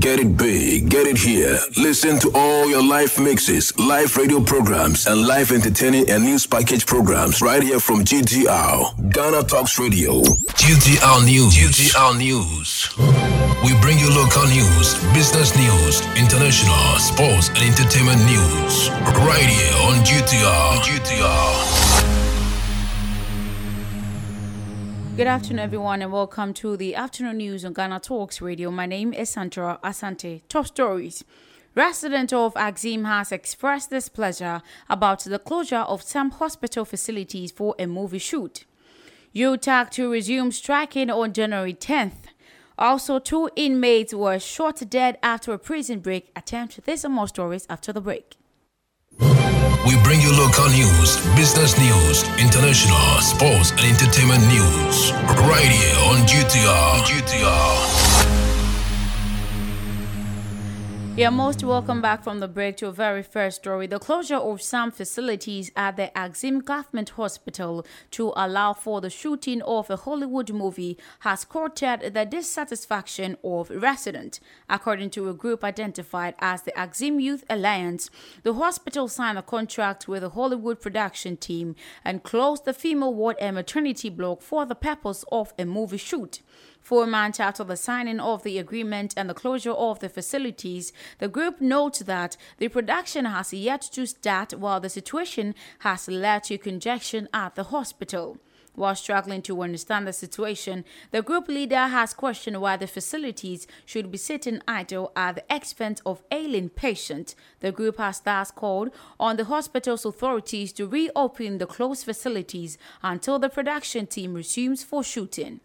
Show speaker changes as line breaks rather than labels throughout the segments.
Get it big, get it here. Listen to all your live mixes, live radio programs, and live entertaining and news package programs right here from GTR, Ghana Talks Radio. GTR News. GTR News. We bring you local news, business news, international, sports, and entertainment news. Right here on GTR. GTR.
Good afternoon, everyone, and welcome to the afternoon news on Ghana Talks Radio. My name is Sandra Asante. Top stories. Resident of Axim has expressed displeasure about the closure of some hospital facilities for a movie shoot. UTAG to resume striking on January 10th. Also, two inmates were shot dead after a prison break attempt. These are more stories after the break.
We bring you local news, business news, international, sports, and entertainment news. Right here on GTR. GTR.
You're most welcome back from the break to a very first story. The closure of some facilities at the Axim Government Hospital to allow for the shooting of a Hollywood movie has courted the dissatisfaction of residents. According to a group identified as the Axim Youth Alliance, the hospital signed a contract with a Hollywood production team and closed the female ward and maternity block for the purpose of a movie shoot. Four months after the signing of the agreement and the closure of the facilities, the group notes that the production has yet to start while the situation has led to congestion at the hospital. While struggling to understand the situation, the group leader has questioned why the facilities should be sitting idle at the expense of ailing patients. The group has thus called on the hospital's authorities to reopen the closed facilities until the production team resumes for shooting.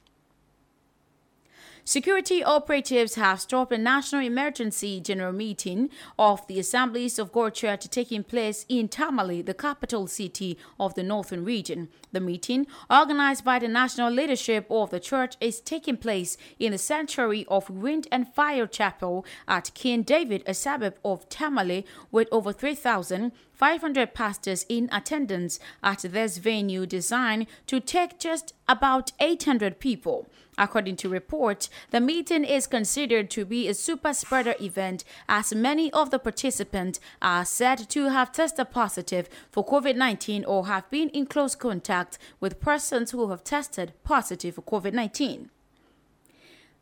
Security operatives have stopped a national emergency general meeting of the assemblies of God Church taking place in Tamale, the capital city of the northern region. The meeting, organized by the national leadership of the church, is taking place in the sanctuary of Wind and Fire Chapel at King David, a suburb of Tamale, with over 3,000 500 pastors in attendance at this venue designed to take just about 800 people. According to reports, the meeting is considered to be a super spreader event as many of the participants are said to have tested positive for COVID 19 or have been in close contact with persons who have tested positive for COVID 19.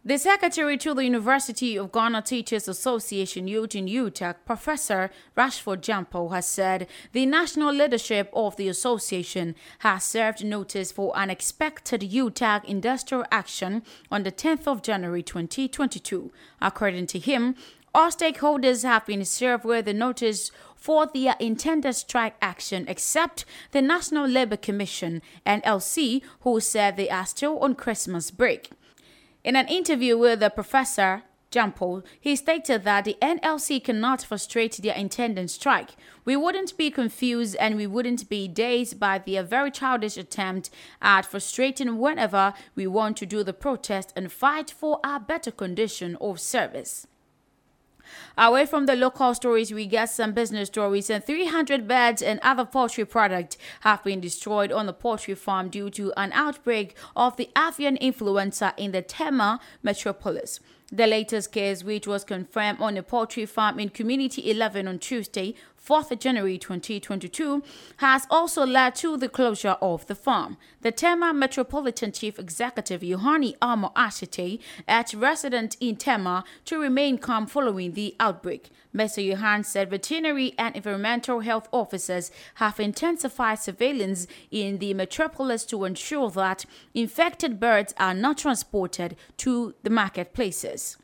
The secretary to the University of Ghana Teachers Association, Eugene UTAG, Professor Rashford Jampo, has said the national leadership of the association has served notice for unexpected UTAG industrial action on the 10th of January 2022. According to him, all stakeholders have been served with a notice for their intended strike action except the National Labour Commission, NLC, who said they are still on Christmas break. In an interview with the professor, Jampo, he stated that the NLC cannot frustrate their intended strike. We wouldn't be confused and we wouldn't be dazed by their very childish attempt at frustrating whenever we want to do the protest and fight for a better condition of service. Away from the local stories, we get some business stories. And 300 beds and other poultry products have been destroyed on the poultry farm due to an outbreak of the avian influenza in the Tema metropolis. The latest case, which was confirmed on a poultry farm in Community 11 on Tuesday, 4th January 2022, has also led to the closure of the farm. The Tema Metropolitan Chief Executive Yohane Amarh Ashitey urged residents in Tema to remain calm following the outbreak. Mr. Johan said veterinary and environmental health officers have intensified surveillance in the metropolis to ensure that infected birds are not transported to the marketplaces.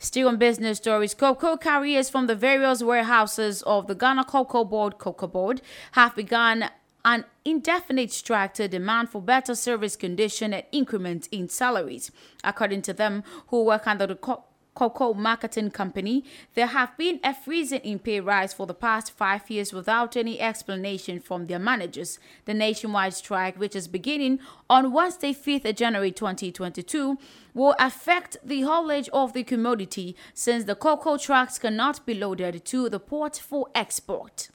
Still on business stories, cocoa carriers from the various warehouses of the Ghana Cocoa Board, Cocoa Board, have begun an indefinite strike to demand for better service condition and increments in salaries. According to them, who work under the co- cocoa marketing company, there have been a freezing in pay rise for the past five years without any explanation from their managers. The nationwide strike, which is beginning on Wednesday, 5th January 2022, will affect the haulage of the commodity since the cocoa trucks cannot be loaded to the port for export.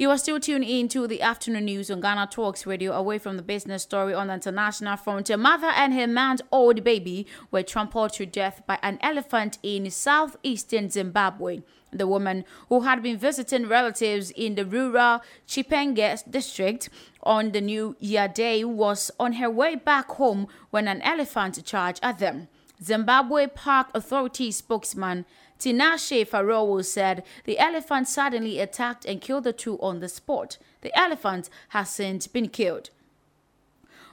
You are still tuned in to the afternoon news on Ghana Talks Radio. Away from the business story on the international front, a mother and her man's old baby were trampled to death by an elephant in southeastern Zimbabwe. The woman, who had been visiting relatives in the rural Chipinge district on the New Year Day, was on her way back home when an elephant charged at them. Zimbabwe Park Authority spokesman Tinashe Farawo said the elephant suddenly attacked and killed the two on the spot. The elephant has since been killed.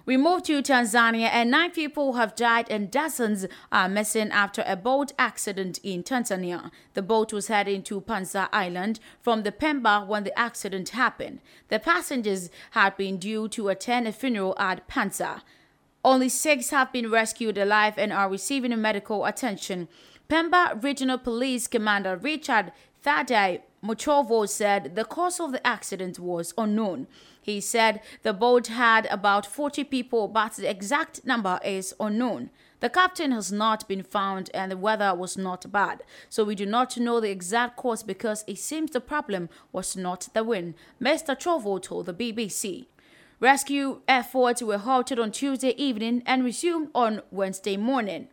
We move to Tanzania and nine people have died and dozens are missing after a boat accident in Tanzania. The boat was heading to Panza Island from the Pemba when the accident happened. The passengers had been due to attend a funeral at Panza. Only six have been rescued alive and are receiving medical attention. Pemba Regional Police Commander Richard Thadai Muchovo said the cause of the accident was unknown. He said the boat had about 40 people, but the exact number is unknown. The captain has not been found and the weather was not bad, so we do not know the exact cause because it seems the problem was not the wind, Mr. Chovo told the BBC. Rescue efforts were halted on Tuesday evening and resumed on Wednesday morning.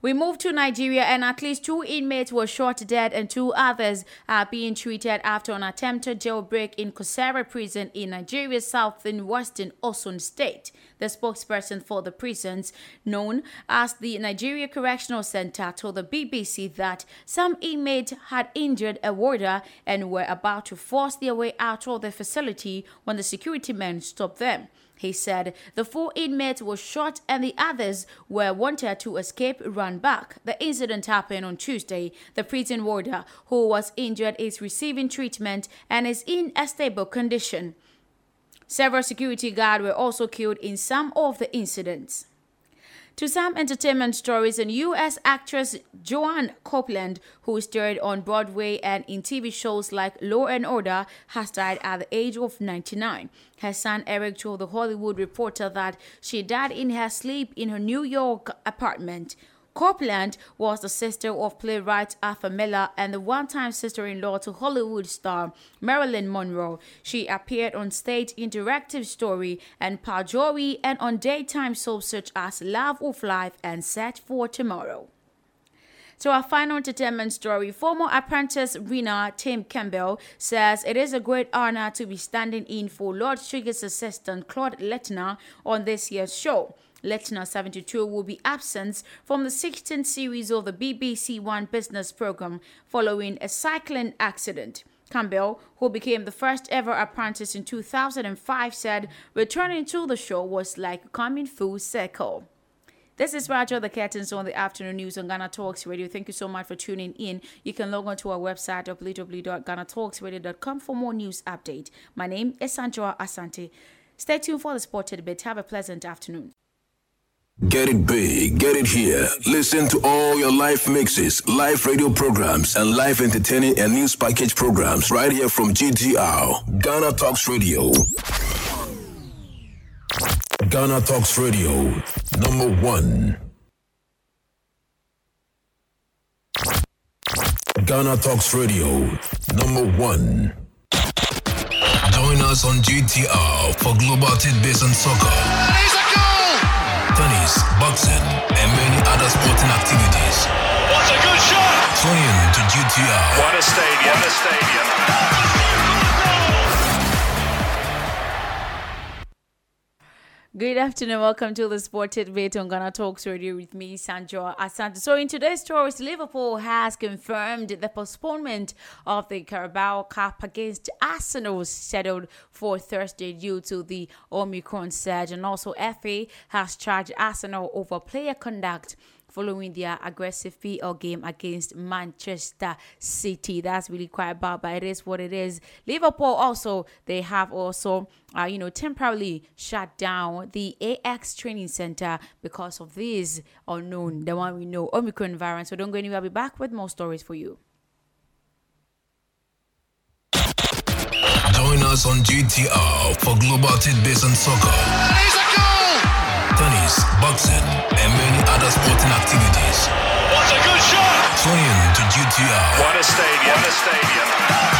We moved to Nigeria and at least two inmates were shot dead and two others are being treated after an attempted jailbreak in Kosara prison in Nigeria's southern western Osun state. The spokesperson for the prisons, known as the Nigeria Correctional Center, told the BBC that some inmates had injured a warder and were about to force their way out of the facility when the security men stopped them. He said the four inmates were shot and the others were wanted to escape run back. The incident happened on Tuesday. The prison warder who was injured is receiving treatment and is in a stable condition. Several security guards were also killed in some of the incidents. To some entertainment stories, and U.S. actress Joan Copeland, who starred on Broadway and in TV shows like Law and Order, has died at the age of 99. Her son Eric told the Hollywood Reporter that she died in her sleep in her New York apartment. Copeland was the sister of playwright Arthur Miller and the one time sister in law to Hollywood star Marilyn Monroe. She appeared on stage in Detective Story and Pal Joey and on daytime soaps such as Love of Life and Search for Tomorrow. So our final entertainment story, former apprentice winner Tim Campbell says it is a great honor to be standing in for Lord Sugar's assistant Claude Littner on this year's show. Littner 72 will be absent from the 16th series of the BBC One business program following a cycling accident. Campbell, who became the first ever apprentice in 2005, said returning to the show was like coming full circle. This is Roger the Curtains on the afternoon news on Ghana Talks Radio. Thank you so much for tuning in. You can log on to our website at www.ghanatalksradio.com for more news update. My name is Sanjoa Asante. Stay tuned for the sported bit. Have a pleasant afternoon.
Get it big, get it here. Listen to all your live mixes, live radio programs, and live entertaining and news package programs right here from GTR, Ghana Talks Radio. Ghana Talks Radio, number one. Ghana Talks Radio, number one. Join us on GTR for global tidbits and soccer tennis, boxing, and many other sporting activities.
What a good shot!
Tune in to GTR.
What a stadium! What a stadium!
Good afternoon. Welcome to the Sport Tidbit on Ghana Talks Radio with me, Sanjo Asante. So, in today's stories, Liverpool has confirmed the postponement of the Carabao Cup against Arsenal scheduled for Thursday due to the Omicron surge. And also, FA has charged Arsenal over player conduct following their aggressive PL game against Manchester City. That's really quite bad, but it is what it is. Liverpool also they have also uh, you know temporarily shut down the AXA training center because of this unknown, the one we know Omicron variant. So don't go anywhere. I'll be back with more stories for you.
Join us on GTR for global tidbits and soccer tennis, boxing, and many other sporting activities.
What a good shot!
Tune in to GTR.
What a stadium! What a stadium!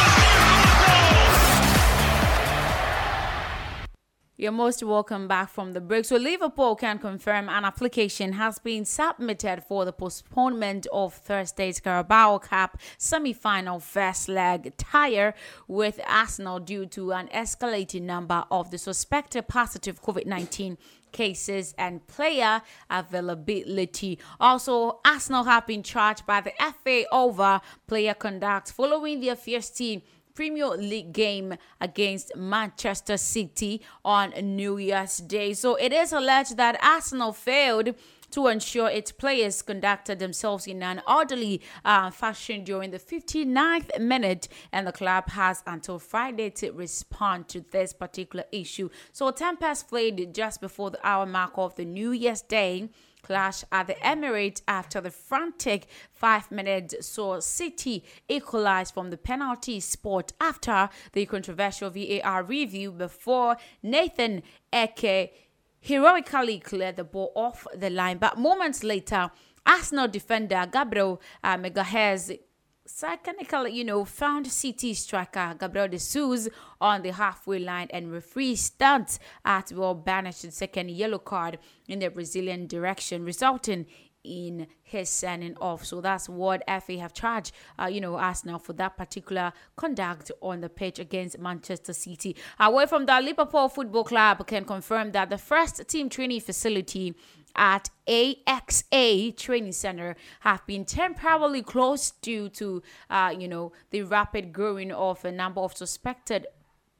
You're most welcome back from the break. So, Liverpool can confirm an application has been submitted for the postponement of Thursday's Carabao Cup semi final first leg tire with Arsenal due to an escalating number of the suspected positive COVID 19 cases and player availability. Also, Arsenal have been charged by the FA over player conduct following their first team Premier League game against Manchester City on New Year's Day. So it is alleged that Arsenal failed to ensure its players conducted themselves in an orderly uh, fashion during the 59th minute, and the club has until Friday to respond to this particular issue. So, Tempest played just before the hour mark of the New Year's Day clash at the Emirates after the frantic five minutes saw City equalize from the penalty spot after the controversial VAR review before Nathan Ake heroically cleared the ball off the line. But moments later, Arsenal defender Gabriel uh, Magalhaes Sarcastically, you know, found City striker Gabriel Jesus on the halfway line and referee stands at well banished second yellow card in the Brazilian direction, resulting in his sending off. So that's what FA have charged, uh, you know, Arsenal for that particular conduct on the pitch against Manchester City. Away from that, Liverpool Football Club can confirm that the first team training facility at AXA Training Center have been temporarily closed due to, uh, you know, the rapid growing of a number of suspected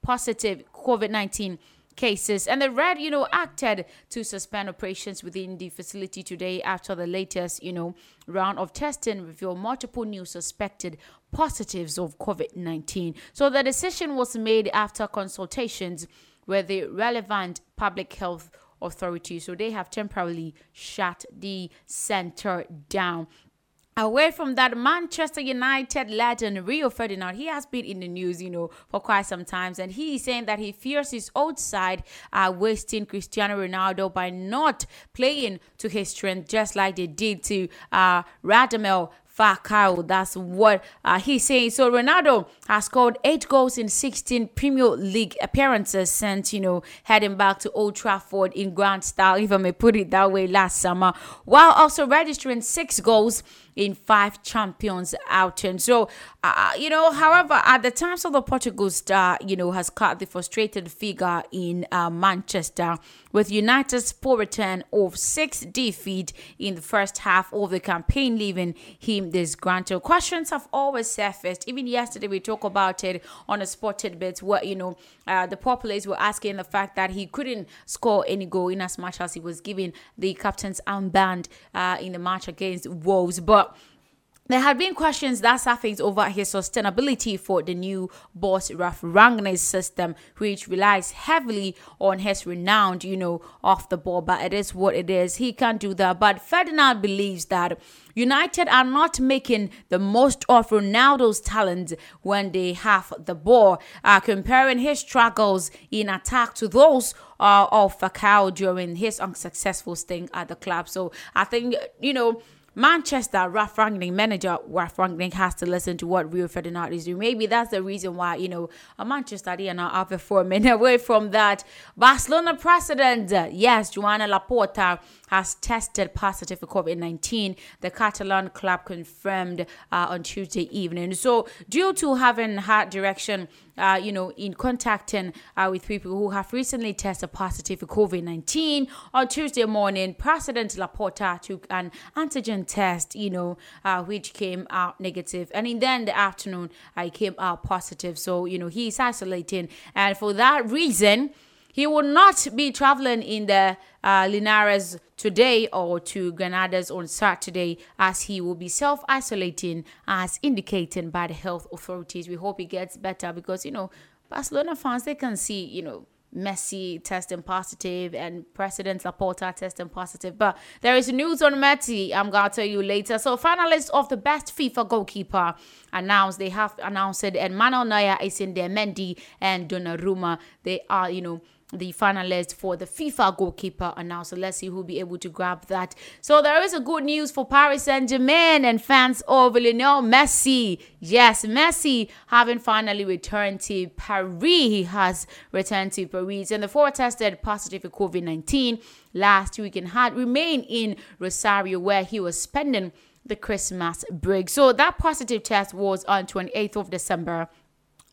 positive COVID 19 cases. And the Red, you know, acted to suspend operations within the facility today after the latest, you know, round of testing revealed multiple new suspected positives of COVID 19. So the decision was made after consultations with the relevant public health authorities. So they have temporarily shut the center down. Away from that, Manchester United legend Rio Ferdinand, he has been in the news, you know, for quite some times, and he is saying that he fears his old side are wasting Cristiano Ronaldo by not playing to his strength, just like they did to uh, Radamel Falcao. That's what uh, he's saying. So Ronaldo has scored eight goals in 16 Premier League appearances since, you know, heading back to Old Trafford in grand style, if I may put it that way, last summer, while also registering six goals in five champions outings. So, uh, you know, however, at the times of the Portugal star, you know, has cut the frustrated figure in uh, Manchester with United's poor return of six defeat in the first half of the campaign, leaving him disgruntled. Questions have always surfaced. Even yesterday, we talked about it on a spotted bit where, you know, uh, the populace were asking the fact that he couldn't score any goal in as much as he was given the captain's armband uh, in the match against Wolves. But there had been questions that surfaced over his sustainability for the new boss Ralf Rangnick's system, which relies heavily on his renowned, you know, off the ball. But it is what it is. He can't do that. But Ferdinand believes that United are not making the most of Ronaldo's talent when they have the ball, uh, comparing his struggles in attack to those uh, of Falcao during his unsuccessful stint at the club. So I think, you know, Manchester, Ralf Rangnick, manager Ralf Rangnick has to listen to what Rio Ferdinand is doing. Maybe that's the reason why, you know, Manchester they are now outperforming. Away from that, Barcelona president, yes, Joan Laporta has tested positive for COVID 19. The Catalan club confirmed uh, on Tuesday evening. So, due to having had direction, uh, you know, in contacting uh, with people who have recently tested positive for COVID 19, on Tuesday morning, President Laporta took an antigen test, you know, uh, which came out negative. And in then the afternoon, I came out positive. So, you know, he's isolating. And for that reason, he will not be traveling in the uh, Linares today or to Granadas on Saturday as he will be self isolating as indicated by the health authorities. We hope he gets better because, you know, Barcelona fans, they can see, you know, Messi testing positive and President Laporta testing positive. But there is news on Messi. I'm gonna tell you later. So finalists of the best FIFA goalkeeper announced they have announced it, and Manuel Neuer is in there. Mendy and Donnarumma. They are, you know, the finalist for the FIFA goalkeeper announced. So let's see who'll be able to grab that. So there is a good news for Paris Saint Germain and fans of Lionel Messi. Yes, Messi having finally returned to Paris. He has returned to Paris, and the forward tested positive for COVID 19 last week and had remained in Rosario where he was spending the Christmas break. So that positive test was on 28th of December.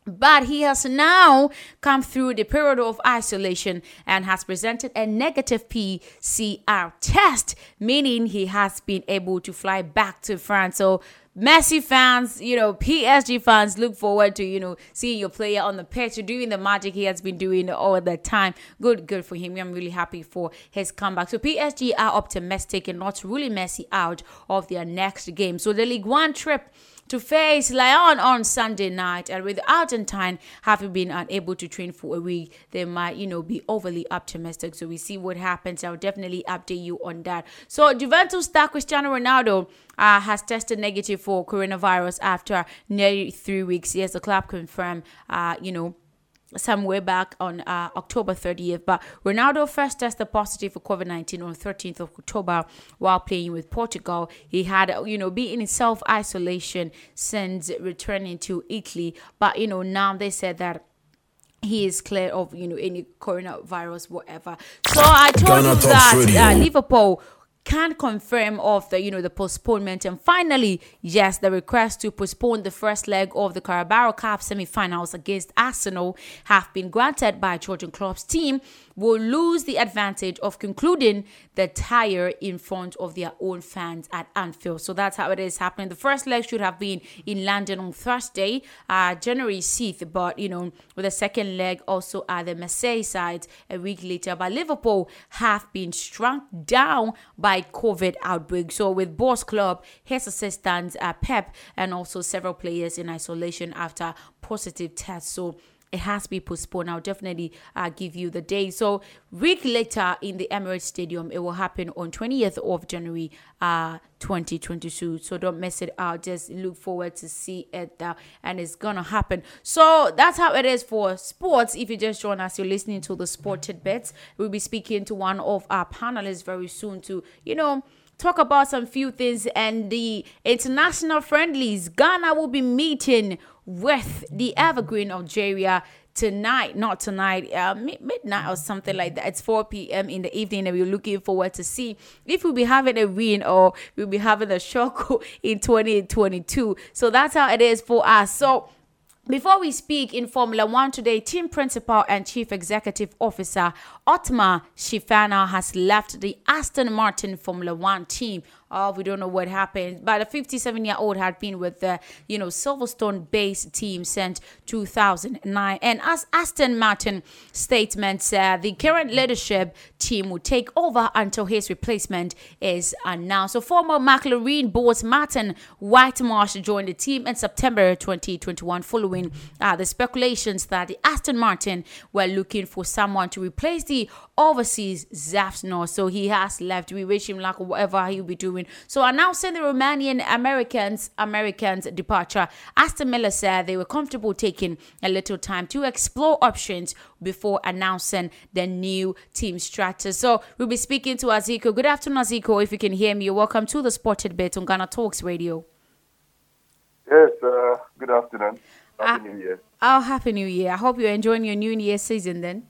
But he has now come through the period of isolation and has presented a negative PCR test, meaning he has been able to fly back to France. So Messi fans, you know, PSG fans look forward to, you know, seeing your player on the pitch, doing the magic he has been doing all the time. Good, good for him. I'm really happy for his comeback. So PSG are optimistic and not ruling Messi out of their next game. So the League One trip to face Lyon on Sunday night. And with Argentine having been unable to train for a week, they might, you know, be overly optimistic. So we see what happens. I'll definitely update you on that. So Juventus star Cristiano Ronaldo uh, has tested negative for coronavirus after nearly three weeks. Yes, the club confirmed, uh, you know, somewhere back on uh, October 30th. But Ronaldo first tested positive for COVID 19 on 13th of October while playing with Portugal. He had, you know, been in self isolation since returning to Italy. But, you know, now they said that he is clear of you know any coronavirus whatever so i told
Ghana
you that uh, liverpool can confirm of the you know the postponement. And finally yes the request to postpone the first leg of the Carabao Cup semi-finals against Arsenal have been granted by Jürgen Klopp's team will lose the advantage of concluding the tire in front of their own fans at Anfield so that's how it is happening the first leg should have been in London on Thursday uh January 6th but you know with the second leg also at the Merseyside a week later but Liverpool have been struck down by COVID outbreak. So with Boss Klopp, his assistant uh, Pep and also several players in isolation after positive tests. So it has to be postponed. I'll definitely uh, give you the day. So week later in the Emirates Stadium, it will happen on 20th of January, uh, 2022. So don't miss it out. Just look forward to see it, and it's gonna happen. So that's how it is for sports. If you just join us, you're listening to the Sported Tidbits. We'll be speaking to one of our panelists very soon to, you know talk about some few things and the international friendlies. Ghana will be meeting with the Evergreen of Algeria tonight, not tonight, uh, midnight or something like that. It's 4 p.m. in the evening, and we're looking forward to see if we'll be having a win or we'll be having a shock in 2022. So that's how it is for us. So before we speak in Formula One today, team principal and chief executive officer Otmar Szafnauer has left the Aston Martin Formula One team. Oh, we don't know what happened, but the 57-year-old had been with the, you know, Silverstone-based team since 2009. And as Aston Martin statement said, the current leadership team will take over until his replacement is announced. So former McLaren boss Martin Whitmarsh joined the team in September 2021 following uh, the speculations that the Aston Martin were looking for someone to replace the overseas Szafnauer. So he has left. We wish him luck whatever he'll be doing. So announcing the Romanian Americans Americans departure, Aston Miller said they were comfortable taking a little time to explore options before announcing the new team structure. So we'll be speaking to Aziko. Good afternoon, Aziko. If you can hear me, you're welcome to the Spotted Bit on Ghana Talks Radio.
Yes, uh, good afternoon. Happy
Ah.
New Year.
Oh, happy New Year! I hope you're enjoying your New Year season. Then.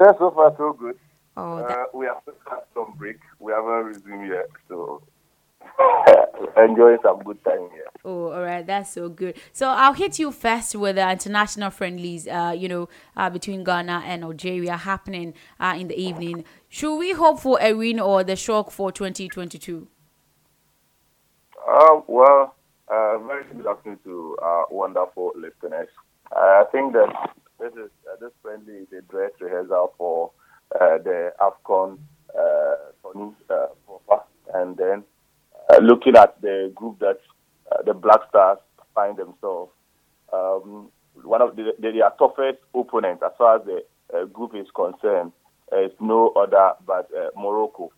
Yeah, so far so good.
Oh,
Uh,
that,
we have had some break. We haven't resumed yet, so enjoying some good time here.
Oh, all right, that's so good. So I'll hit you first with the international friendlies, uh, you know, uh, between Ghana and Algeria happening uh, in the evening. Should we hope for a win or the shock for 2022?
Um, well, uh, very good afternoon to our wonderful listeners. Uh, I think that this is uh, this friendly is a dress rehearsal for uh, the Afcon uh, Tony uh, proper, and then uh, looking at the group that uh, the Black Stars find themselves. Um, one of the, the, their toughest opponents, as far as the uh, group is concerned, is no other but uh, Morocco.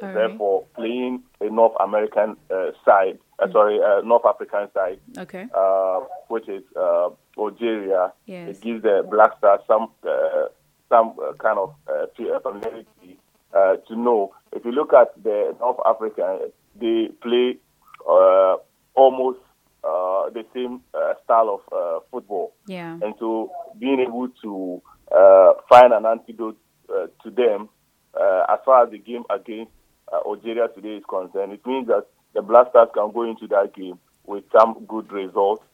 All right.
Therefore, playing a North American uh, side, uh, sorry, uh, North African side,
Okay.
uh, which is uh, Algeria,
Yes.
it gives the Black Stars some uh, some uh, kind of uh, familiarity uh, to know. If you look at the North Africa, they play uh, almost uh, the same uh, style of uh, football.
Yeah.
And so being able to uh, find an antidote uh, to them uh, as far as the game against Algeria today is concerned, it means that the Black Stars can go into that game with some good results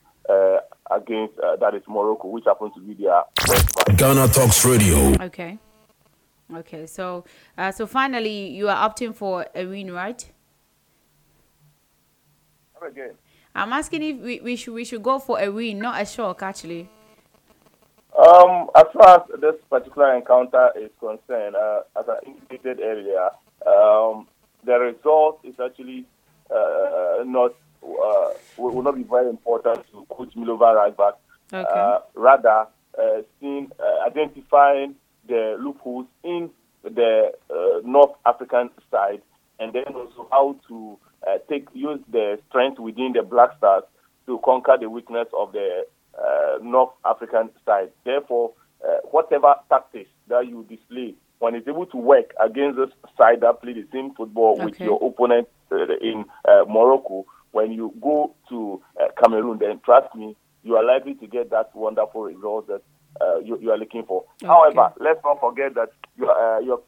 against that is Morocco, which happens to be their
Ghana Talks Radio.
Okay. Okay, so uh, so finally, you are opting for a win, right?
Again.
I'm asking if we, we should we should go for a win, not a shock, actually.
Um, as far as this particular encounter is concerned, uh, as I indicated earlier, um, the result is actually uh, not uh, will not be very important to Coach Milova Right back.
Okay.
Uh, rather, uh, seeing uh, identifying the loopholes in the North African side, and then also how to uh, take use the strength within the Black Stars to conquer the weakness of the uh, North African side. Therefore, uh, whatever tactics that you display, when it's able to work against this side that play the same football okay. with your opponent uh, in uh, Morocco, when you go to uh, Cameroon, then trust me, you are likely to get that wonderful result that you, you, are looking for. Okay. However, let's not forget that you are, you're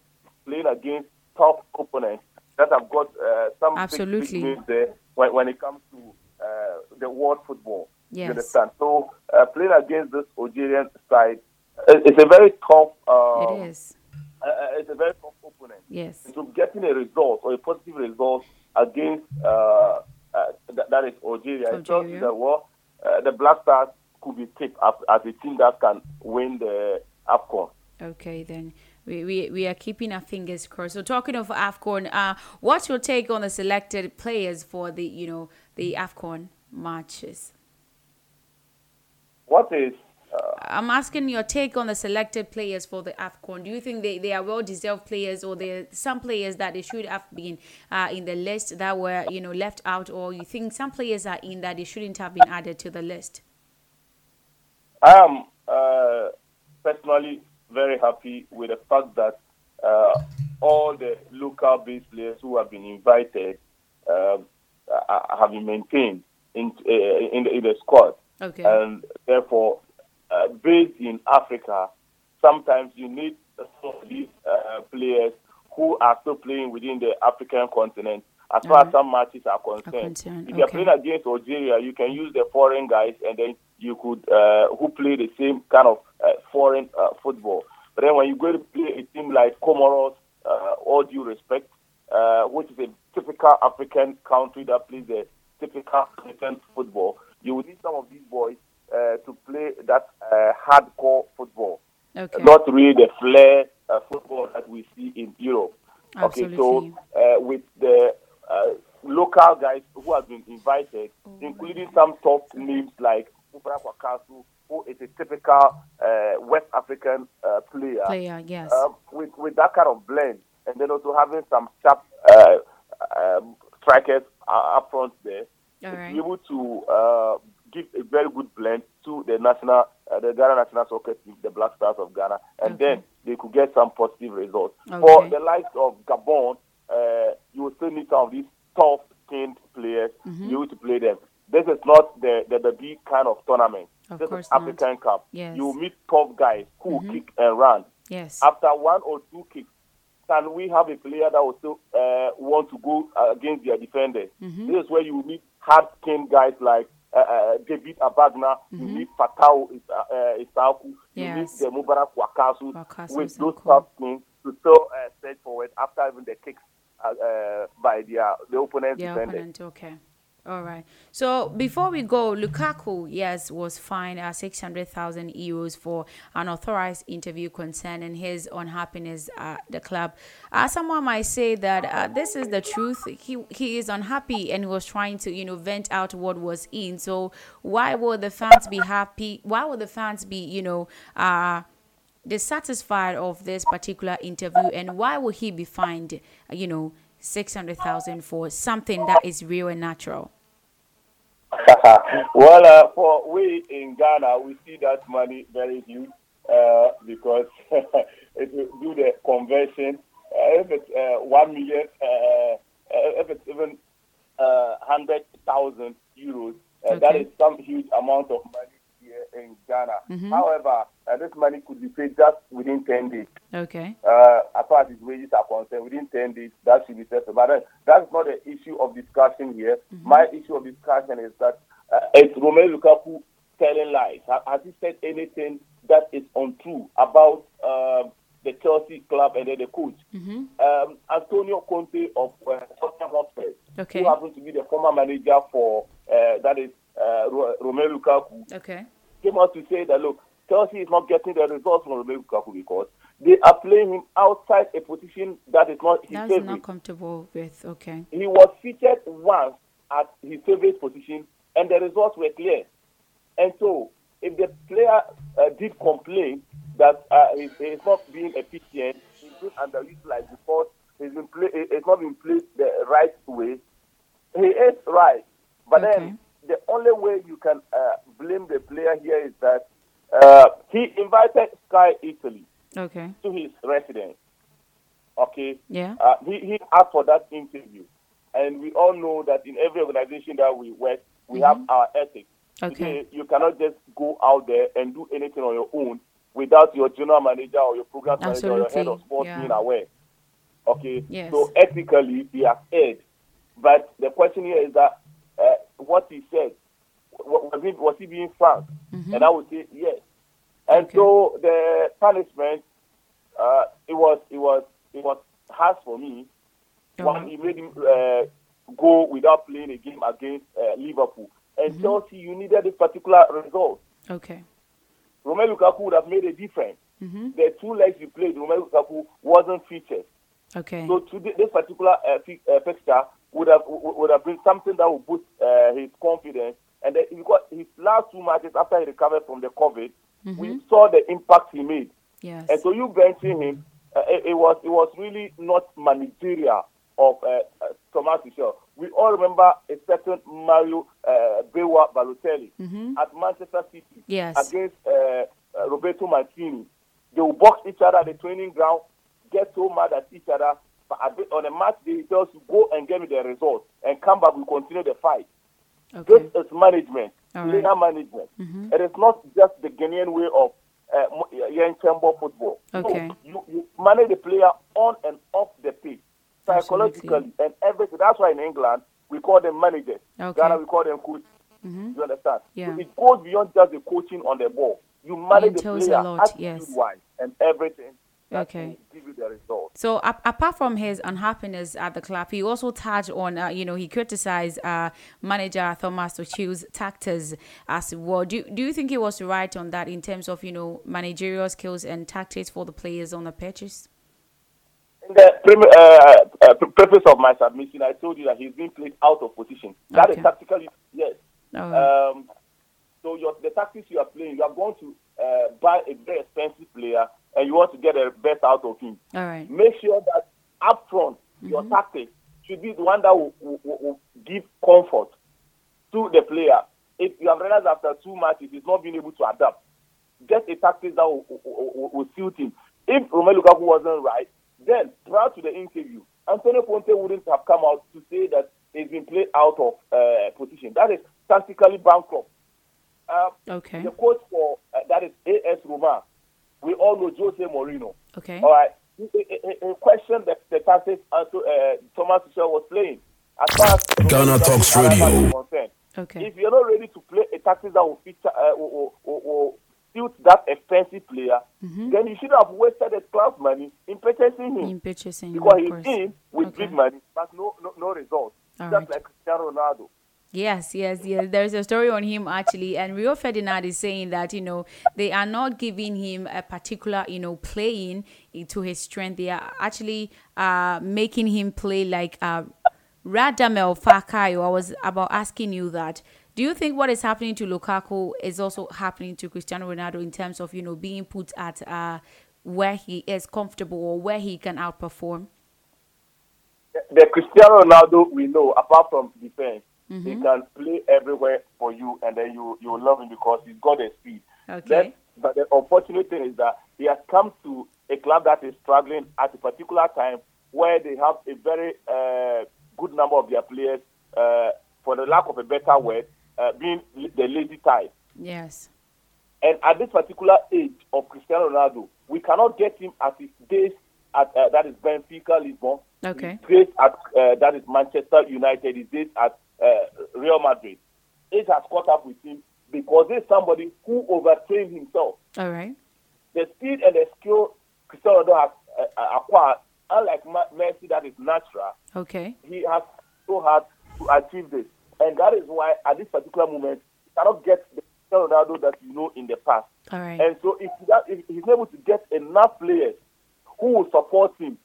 playing against tough opponents that have got uh, some
absolutely
big, big there when, when, it comes to uh, the world football.
Yes.
You understand? So uh, playing against this Algerian side, it's a very tough.
Um, it is.
Uh, uh, it's a very tough opponent.
Yes.
so getting a result or a positive result against uh, th- that is Algeria,
Algeria.
It that well, the Black Stars could be tipped as, as a team that can win the AFCON.
Okay, then we, we, we are keeping our fingers crossed. So talking of Afcon, uh, what's your take on the selected players for the you know the Afcon matches?
What is?
I'm asking your take on the selected players for the Afcon. Do you think they, they are well deserved players, or there some players that they should have been uh, in the list that were you know left out, or you think some players are in that they shouldn't have been added to the list?
I am uh, personally very happy with the fact that uh, all the local based players who have been invited uh, have been maintained in, uh, in, the, in, the, squad.
Okay.
And therefore, uh, based in Africa, sometimes you need some of these uh, players who are still playing within the African continent as far as some matches are concerned.
concerned.
If
okay.
you're playing against Algeria, you can use the foreign guys and then you could uh, who play the same kind of uh, foreign uh, football. But then when you go to play a team like Comoros, uh, all due respect, uh, which is a typical African country that plays a typical African football, you will need some of these boys uh, to play that hardcore football.
Okay.
Not really the flair football that we see in Europe.
Absolutely.
Okay, so with the local guys who have been invited, oh, including some top names like Mubarak Wakaso, who is a typical uh, West African uh, player.
Player, yes.
Um, with, with that kind of blend, and then also having some sharp uh, um, strikers up front there,
All right.
be able to uh, give a very good blend to the national, uh, the Ghana national soccer team, the Black Stars of Ghana, and
okay.
then they could get some positive results.
Okay.
For the likes of Gabon, uh, you will still need some of these tough-skinned players
mm-hmm.
to be able to play them. This is not the, the, the big kind of tournament.
Of
this
course
is African
not.
Cup.
Yes.
You meet tough guys who
Mhm.
kick and run.
Yes.
After one or two kicks, can we have a player that will still uh, want to go against their defenders?
Mhm.
This is where you meet hard-skinned guys like uh, uh, David Abagna, you
Mhm.
meet Fatau Is- uh, Isaku, you
Yes.
meet the Mubarak Wakaso,
Wakaso
with those tough skins to still uh, forward after having the kicks uh, by their, the opponent's
The opponent, okay. All right. So before we go, Lukaku, yes, was fined uh, 600,000 euros for an authorized interview concerning his unhappiness at the club. Uh, someone might say that uh, this is the truth. He he is unhappy and was trying to, you know, vent out what was in. So why would the fans be happy? Why would the fans be, you know, uh, dissatisfied of this particular interview and why would he be fined, you know, 600,000 for something that is real and natural?
well, uh, for we in Ghana, we see that money very huge uh, because if you do the conversion, uh, if it's uh, one million, uh, uh, if it's even uh, hundred thousand euros, uh,
Okay.
is some huge amount of money here in Ghana.
Mm-hmm.
However, uh, this money could be paid just within ten days.
Okay.
Uh, as far as his wages are concerned, within 10 days, that should be settled. But then, that's not the issue of discussion here. My issue of discussion is that uh, is Romelu Lukaku telling lies? Has he said anything that is untrue about um, the Chelsea club and then the coach? Um, Antonio Conte of uh, Tottenham Hotspur,
Okay.
who happens to be the former manager for, uh, that is, uh, Romelu Lukaku,
Okay.
came out to say that look, Chelsea is not getting the results from Romelu Lukaku because they are playing him outside a position that is not his
That's
favorite.
not comfortable with. Okay.
he was featured once at his favorite position, and the results were clear. And so, if the player uh, did complain that uh, he, he is not being efficient, he's been underutilized because he's been play, he's not been played the right way, he is right. But
Okay.
then the only way you can uh, blame the player here is that uh, he invited Sky Italy
Okay.
to his residence. Okay.
Yeah.
Uh, he, he asked for that interview. And we all know that in every organization that we work, we have our ethics.
Okay.
Today, You cannot just go out there and do anything on your own without your general manager or your program manager or your head of sports
yeah.
being aware. Okay.
Yes.
So ethically, he has erred. But the question here is that uh, what he said was he, was he being frank? And I would say yes. And
Okay.
so the punishment, uh, it was it was it was harsh for me. One,
Alright.
he made him uh, go without playing a game against uh, Liverpool. And Chelsea, you needed this particular result.
Okay.
Romelu Lukaku would have made a difference. The two legs you played, Romelu Lukaku wasn't featured.
Okay.
So today, this particular uh, fi- uh, fixture would have would would have been something that would boost uh, his confidence. And then because his last two matches after he recovered from the COVID, we saw the impact he made.
Yes.
And so you benching him, uh, it, it was it was really not managerial of uh, uh, Thomas Tuchel. We all remember a certain Mario uh, Bewa Balotelli at Manchester City
Yes.
against uh, uh, Roberto Mancini. They will box each other at the training ground, get so mad at each other. But on a match day, he tells you, go and get me the result and come back, we continue the fight.
Okay.
This is management,
All right.
player management. Mm-hmm. It is not just the Ghanaian way of uh, mo- uh, chamber football. No,
Okay.
you, you manage the player on and off the pitch, psychologically
Absolutely.
and everything. That's why in England we call them managers.
Okay.
Ghana we call them coaches. Mm-hmm. You understand?
Yeah.
So it goes beyond just the coaching on the ball. You manage the
entails a
player
lot, yes.
and everything.
Okay.
give you the result.
So ap- apart from his unhappiness at the club, he also touched on, uh, you know, he criticized uh, manager Thomas Tuchel's tactics as well. Do do you think he was right on that in terms of you know managerial skills and tactics for the players on the pitches?
In the prim- uh, uh, of my submission, I told you that he's being played out of position. That is
Okay.
tactically, yes.
Right.
Um, so your, the tactics you are playing, you are going to uh, buy a very expensive player and you want to get the best out of him.
All right.
Make sure that up front, your
Mm-hmm.
tactics should be the one that will, will, will- give comfort to the player. If you have realized after two matches he's not being able to adapt, get a tactic that will, will, will, suit him. If Romelu Lukaku wasn't right, then prior to the interview, Antonio Conte wouldn't have come out to say that he's been played out of uh, position. That is tactically bankrupt. Uh,
Okay.
The coach for uh, that is AS Roma. We all know Jose Mourinho.
Okay.
All right. He, he, he- he questioned the, the tactics uh, to, uh, Thomas Tuchel was playing. As far as
Ghana Talks Radio.
concerned,
Okay.
If you're not ready to play a tactics that will feature uh, will, will, will, will suit that expensive player,
Mm-hmm.
then you should have wasted the club's money in purchasing him
In purchasing,
because
of
he's
course.
in with
Okay.
big money, but no no, no results.
All
Just
right.
like Cristiano Ronaldo.
Yes, yes, yes. There's a story on him actually, and Rio Ferdinand is saying that you know they are not giving him a particular you know playing to his strength. They are actually uh making him play like uh Radamel Falcao. I was about asking you that. Do you think what is happening to Lukaku is also happening to Cristiano Ronaldo in terms of you know being put at uh where he is comfortable or where he can outperform?
The- The Cristiano Ronaldo we know, apart from defense,
Mm-hmm.
he can play everywhere for you, and then you you love him because he's got the speed.
Okay.
Then, but the unfortunate thing is that he has come to a club that is struggling at a particular time where they have a very uh, good number of their players, uh, for the lack of a better word, uh, being the lazy type.
Yes.
And at this particular age of Cristiano Ronaldo, we cannot get him at his days at uh, that is Benfica, Lisbon.
Okay.
His days at uh, that is Manchester United. His days at uh, Real Madrid. It has caught up with him because he's somebody who overtrained himself.
All right.
The speed and the skill Cristiano Ronaldo has uh, acquired, unlike Messi, that is natural.
Okay.
He has so hard to achieve this, and that is why at this particular moment, he cannot get the Cristiano Ronaldo that you know in the past.
All right.
And so, if, that, if he's able to get enough players who will support him,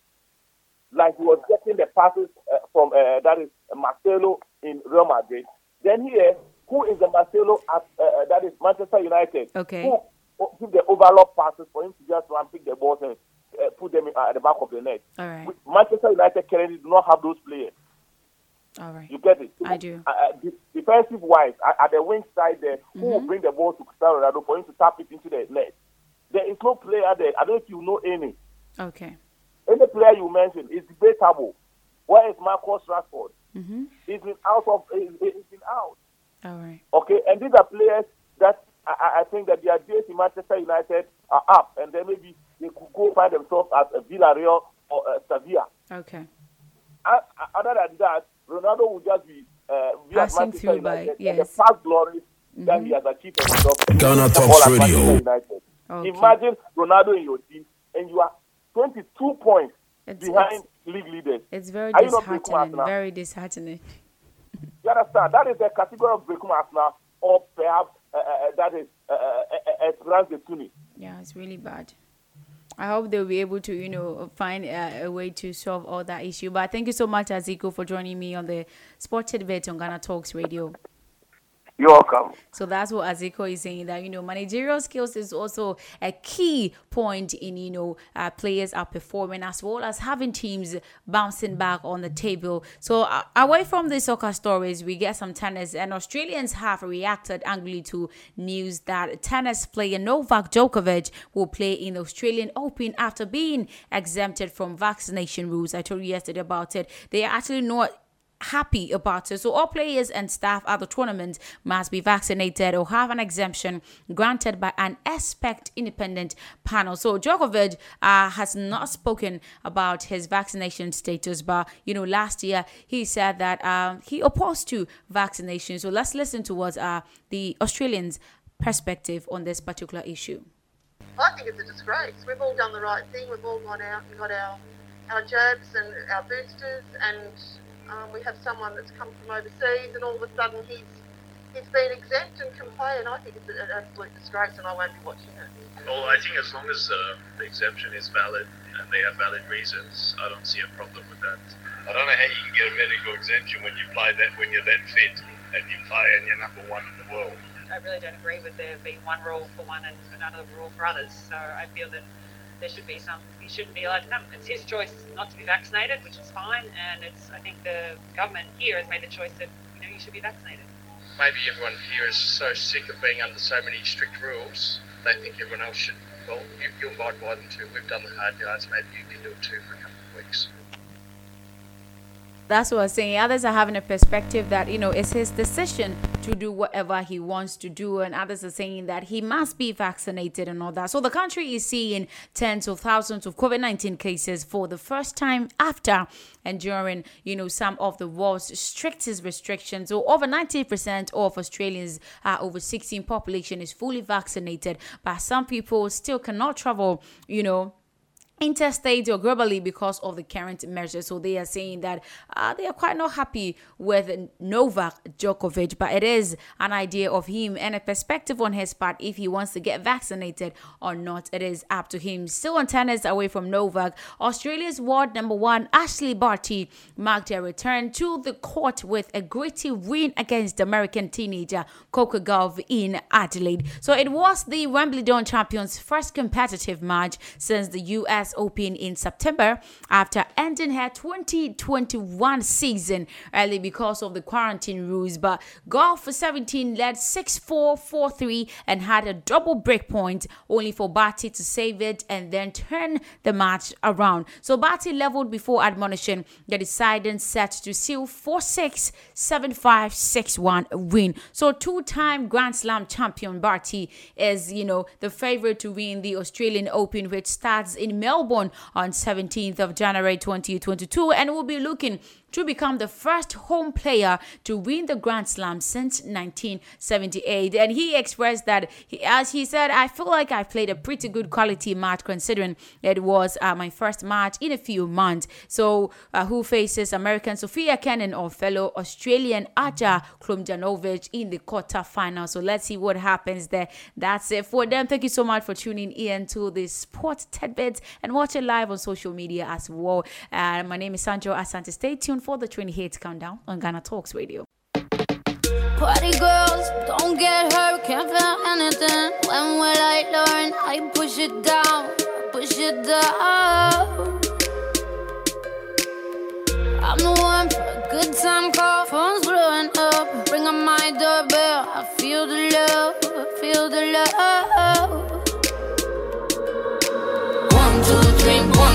like he was getting the passes uh, from uh, that is Marcelo in Real Madrid, then here, who is the Marcelo at uh, uh, that is Manchester United?
Okay.
Who who give the overlap passes for him to just run, pick the balls, and uh, put them in, uh, at the back of the net?
All right.
Manchester United currently do not have those players.
All right.
You get it?
I do.
Uh, uh, defensive wise, at, at the wing side there, who
Mm-hmm.
will bring the ball to Cristiano Ronaldo for him to tap it into the net? There is no player there. I don't know if you know any.
Okay.
Any player you mentioned is debatable. Where is Marcus Rashford?
Mm-hmm.
He's been out of. He's, he's been out.
All right.
Okay, and these are players that I, I- I think that their days in Manchester United are up, and then maybe they could go find themselves at uh, Villarreal or uh, Sevilla.
Okay.
Uh, other than that, Ronaldo will just be uh, be
Passing
Manchester
through by-
United and
yes.
the past glories that he has achieved for himself.
Ghana
All
Talks Radio.
Okay.
Imagine Ronaldo in your team, and you are 22 points
It's-
behind league leaders.
It's very
Are you not Berekum
disheartening. Very disheartening.
You understand? That is the category of Berekum Arsenal, or perhaps uh, uh, that is uh, uh, uh, Esperance.
Yeah, it's really bad. I hope they'll be able to, you know, find uh, a way to solve all that issue. But thank you so much, Aziko, for joining me on the Sport Tidbit on Ghana Talks Radio.
You're welcome.
So that's what Aziko is saying that you know managerial skills is also a key point in you know uh, players are performing as well as having teams bouncing back on the table. So uh, away from the soccer stories, we get some tennis, and Australians have reacted angrily to news that tennis player Novak Djokovic will play in the Australian Open after being exempted from vaccination rules. I told you yesterday about it. They are actually not happy about it. So all players and staff at the tournament must be vaccinated or have an exemption granted by an expert independent panel. So Djokovic uh, has not spoken about his vaccination status, but you know last year he said that um, he opposed to vaccination. So let's listen to what uh, the Australians' perspective on this particular issue.
I think it's a disgrace. We've all done the right thing. We've all gone out and got our our jabs and our boosters, and um, we have someone that's come from overseas, and all of a sudden he's he's been exempt and can play. And I think it's an absolute disgrace, and I won't be watching it.
Well, I think as long as uh, the exemption is valid and they have valid reasons, I don't see a problem with that. I don't know how you can get a medical exemption when you play that when you're that fit and you play and you're number one in the world.
I really don't agree with there being one rule for one and another rule for others. So I feel that there should be some. He shouldn't be allowed to come. It's his choice not to be vaccinated, which is fine. And it's I think the government here has made the choice that you know you should be vaccinated.
Maybe everyone here is so sick of being under so many strict rules, they think everyone else should. Well, you, you abide by them too. We've done the hard yards. Maybe you can do it too for a couple of weeks.
That's what I'm saying. Others are having a perspective that, you know, it's his decision to do whatever he wants to do. And others are saying that he must be vaccinated and all that. So the country is seeing tens of thousands of COVID 19 cases for the first time after and during, you know, some of the world's strictest restrictions. So over 90% of Australians uh, over 16 population is fully vaccinated. But some people still cannot travel, you know interstate or globally because of the current measures. So they are saying that uh, they are quite not happy with Novak Djokovic, but it is an idea of him and a perspective on his part if he wants to get vaccinated or not. It is up to him. Still on tennis away from Novak, Australia's world number one Ashley Barty marked her return to the court with a gritty win against American teenager Coco Gauff in Adelaide. So it was the Wimbledon champions' first competitive match since the US US Open in September after ending her 2021 season early because of the quarantine rules. But Gauff 17 led 6 4 4 3 and had a double break point, only for Barty to save it and then turn the match around. So Barty leveled before admonition, the deciding set to seal 4 6 7 5 6 1 win. So two time Grand Slam champion Barty is, you know, the favorite to win the Australian Open, which starts in Melbourne on 17th of January 2022 and we will be looking to become the first home player to win the Grand Slam since 1978. And he expressed that, he, as he said, I feel like I played a pretty good quality match considering it was uh, my first match in a few months. So, uh, who faces American Sofia Kenin or fellow Australian Ajla Tomljanovic in the quarterfinal? So, let's see what happens there. That's it for them. Thank you so much for tuning in to the Sport Tidbits and watch it live on social media as well. Uh, my name is Sanjo Asante. Stay tuned for the 28th countdown on Ghana Talks Radio.
Party girls, don't get hurt, can't feel anything. When will I learn? I push it down, push it down. I'm the one for a good time call, phone's blowing up. My doorbell, I feel the love, I feel the love. One, two, three, one,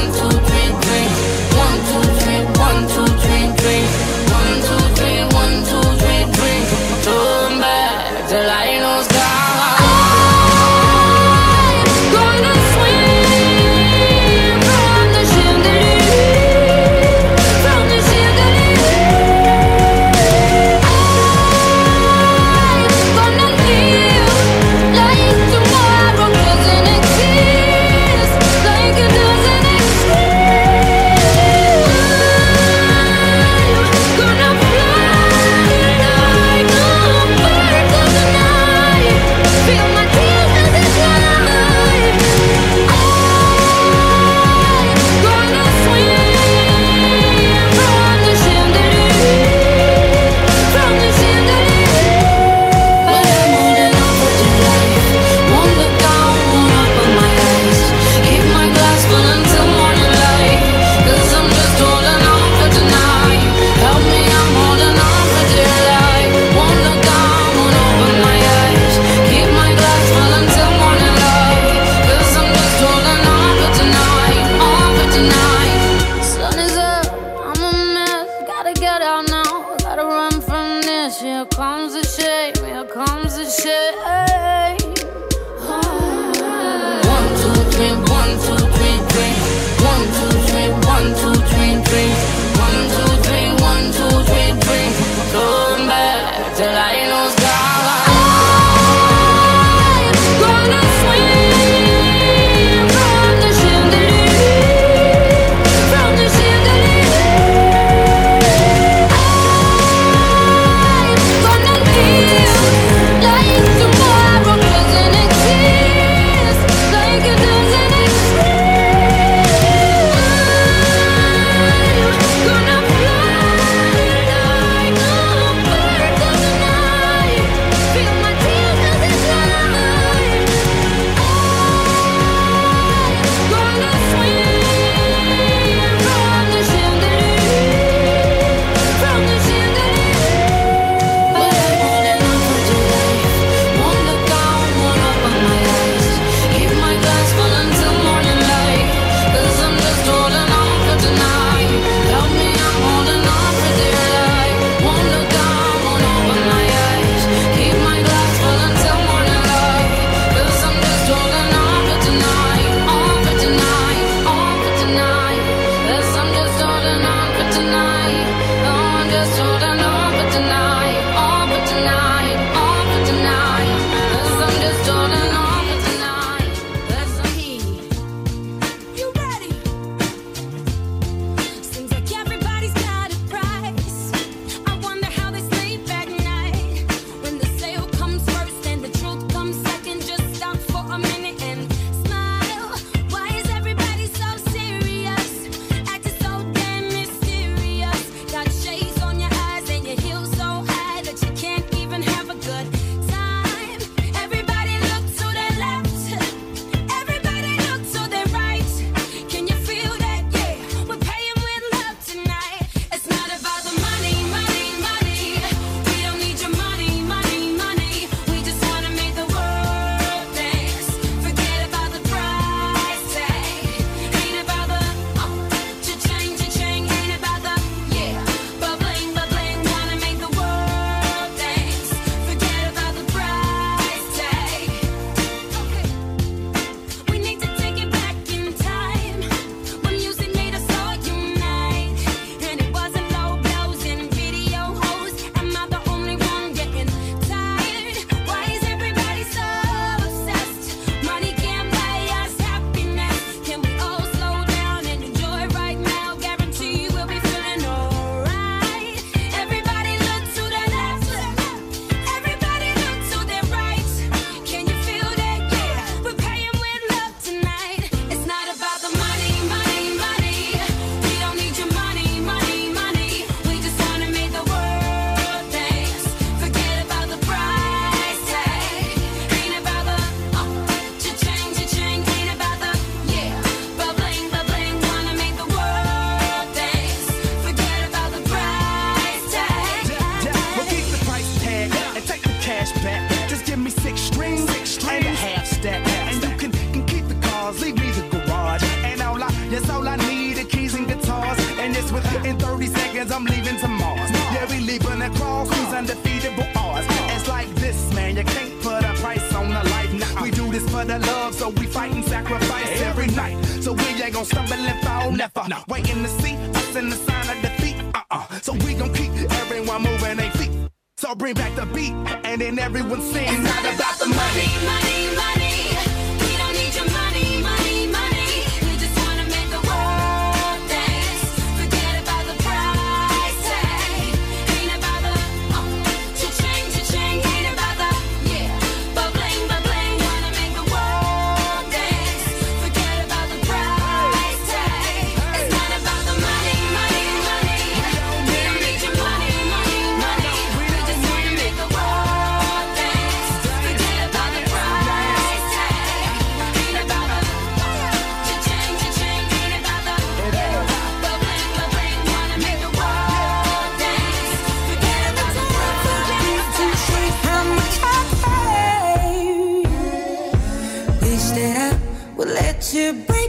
and then
would let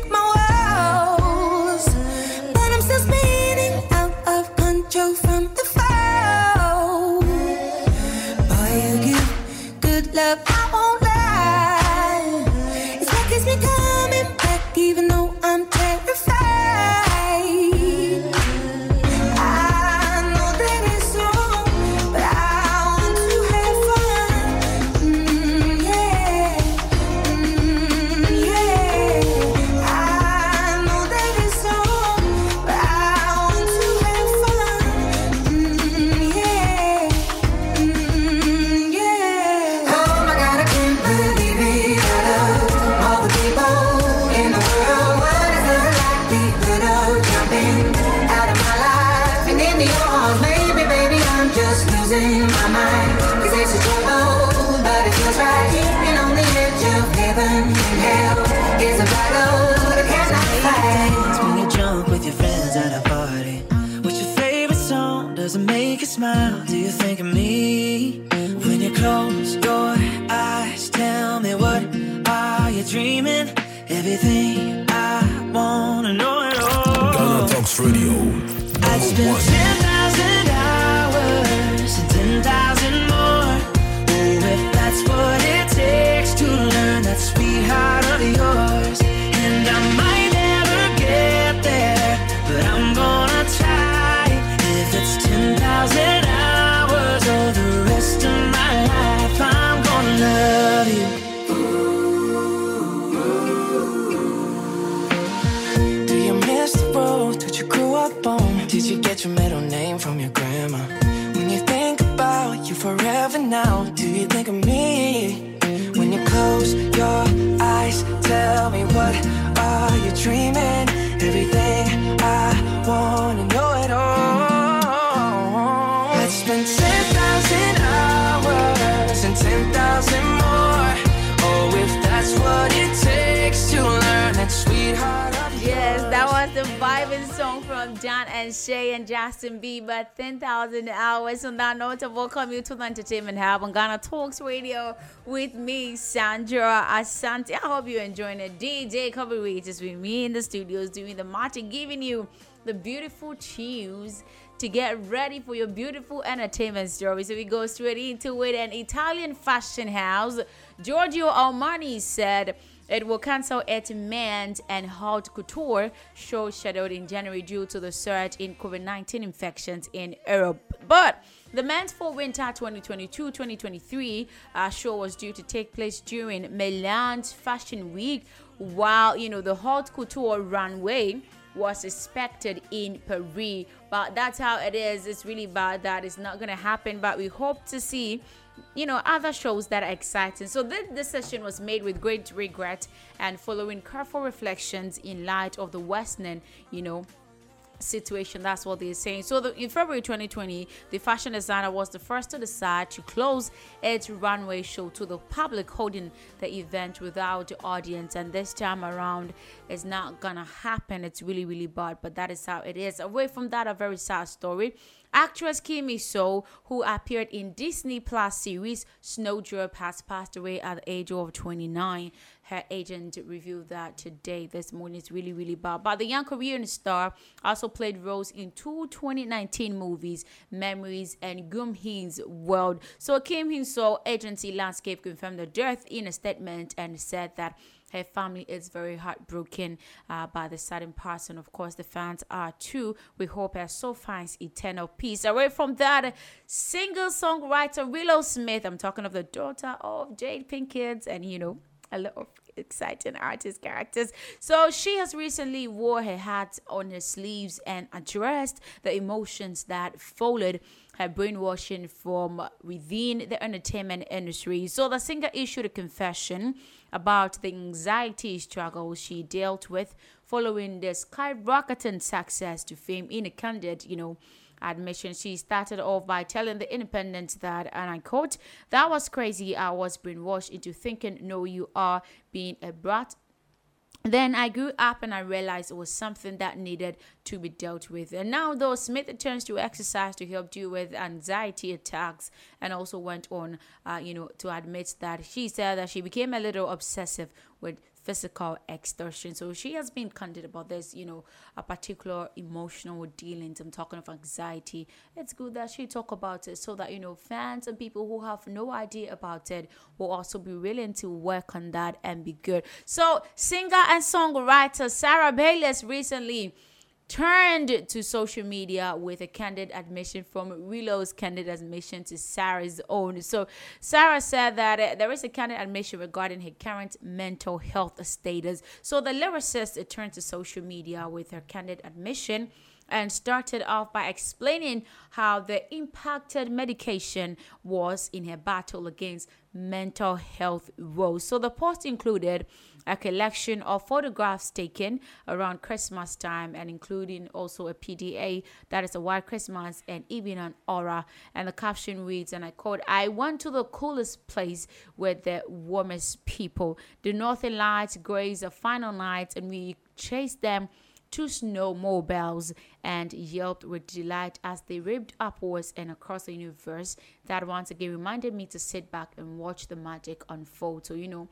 and
Justin Bieber, 10,000 hours. On that note, I welcome you to the Entertainment Hub on Ghana Talks Radio with me, Sandra Asante. I hope you're enjoying it. DJ Coverage is with me in the studios doing the marching, giving you the beautiful tunes to get ready for your beautiful entertainment story. So we go straight into it. An Italian fashion house, Giorgio Armani, said it will cancel its men's and haute couture show scheduled in January due to the surge in COVID 19 infections in Europe. But the men's fall winter 2022 2023 uh, show was due to take place during Milan's Fashion Week, while you know the haute couture runway was expected in Paris. But that's how it is. It's really bad that it's not going to happen. But we hope to see, you know, other shows that are exciting. So this decision was made with great regret and following careful reflections in light of the worsening, you know, situation. That's what they're saying. So, the, in February 2020, the fashion designer was the first to decide to close its runway show to the public, holding the event without the audience. And this time around, it's not gonna happen. It's really, really bad, but that is how it is. Away from that, a very sad story. Actress Kim So, who appeared in Disney Plus series Snowdrop, has passed away at the age of 29. Her agent revealed that today, this morning. It's really, really bad. But the young Korean star also played roles in two 2019 movies, Memories and Gum Heen's World. So Kim Hin So agency Landscape confirmed the death in a statement and said that her family is very heartbroken uh, by the sudden passing. Of course, the fans are too. We hope her soul finds eternal peace. Away from that, single songwriter Willow Smith. I'm talking of the daughter of Jada Pinkett, and you know a lot of exciting artist characters. So she has recently wore her hat on her sleeves and addressed the emotions that followed brainwashing from within the entertainment industry. So the singer issued a confession about the anxiety struggle she dealt with following the skyrocketing success to fame in a candid, you know, admission. She started off by telling the Independent that, and I quote, that was crazy. I was brainwashed into thinking, no, you are being a brat. Then I grew up and I realized it was something that needed to be dealt with. And now, though, Smith turns to exercise to help deal with anxiety attacks and also went on, uh, you know, to admit that she said that she became a little obsessive with physical extortion. So she has been candid about this, you know, a particular emotional dealings. I'm talking of anxiety. It's good that she talk about it so that, you know, fans and people who have no idea about it will also be willing to work on that and be good. So singer and songwriter Sara Bareilles recently turned to social media with a candid admission from Willow's candid admission to Sarah's own. So Sarah said that uh, there is a candid admission regarding her current mental health status. So the lyricist turned to social media with her candid admission and started off by explaining how the impacted medication was in her battle against mental health woes. So the post included a collection of photographs taken around Christmas time and including also a PDA that is a white Christmas and even an aura. And the caption reads, and I quote, I went to the coolest place with the warmest people. The Northern Lights graze the final night and we chased them two snowmobiles and yelped with delight as they ripped upwards and across the universe. That once again reminded me to sit back and watch the magic unfold. So, you know,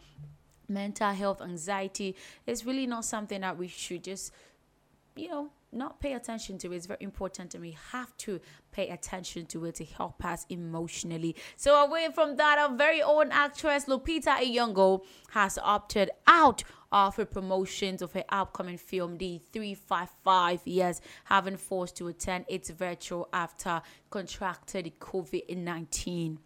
mental health, anxiety is really not something that we should just, you know, not pay attention to. It's very important and we have to pay attention to it to help us emotionally. So away from that, our very own actress Lupita Nyong'o has opted out of her promotions of her upcoming film The 355 Years, having forced to attend its virtual after contracted COVID-19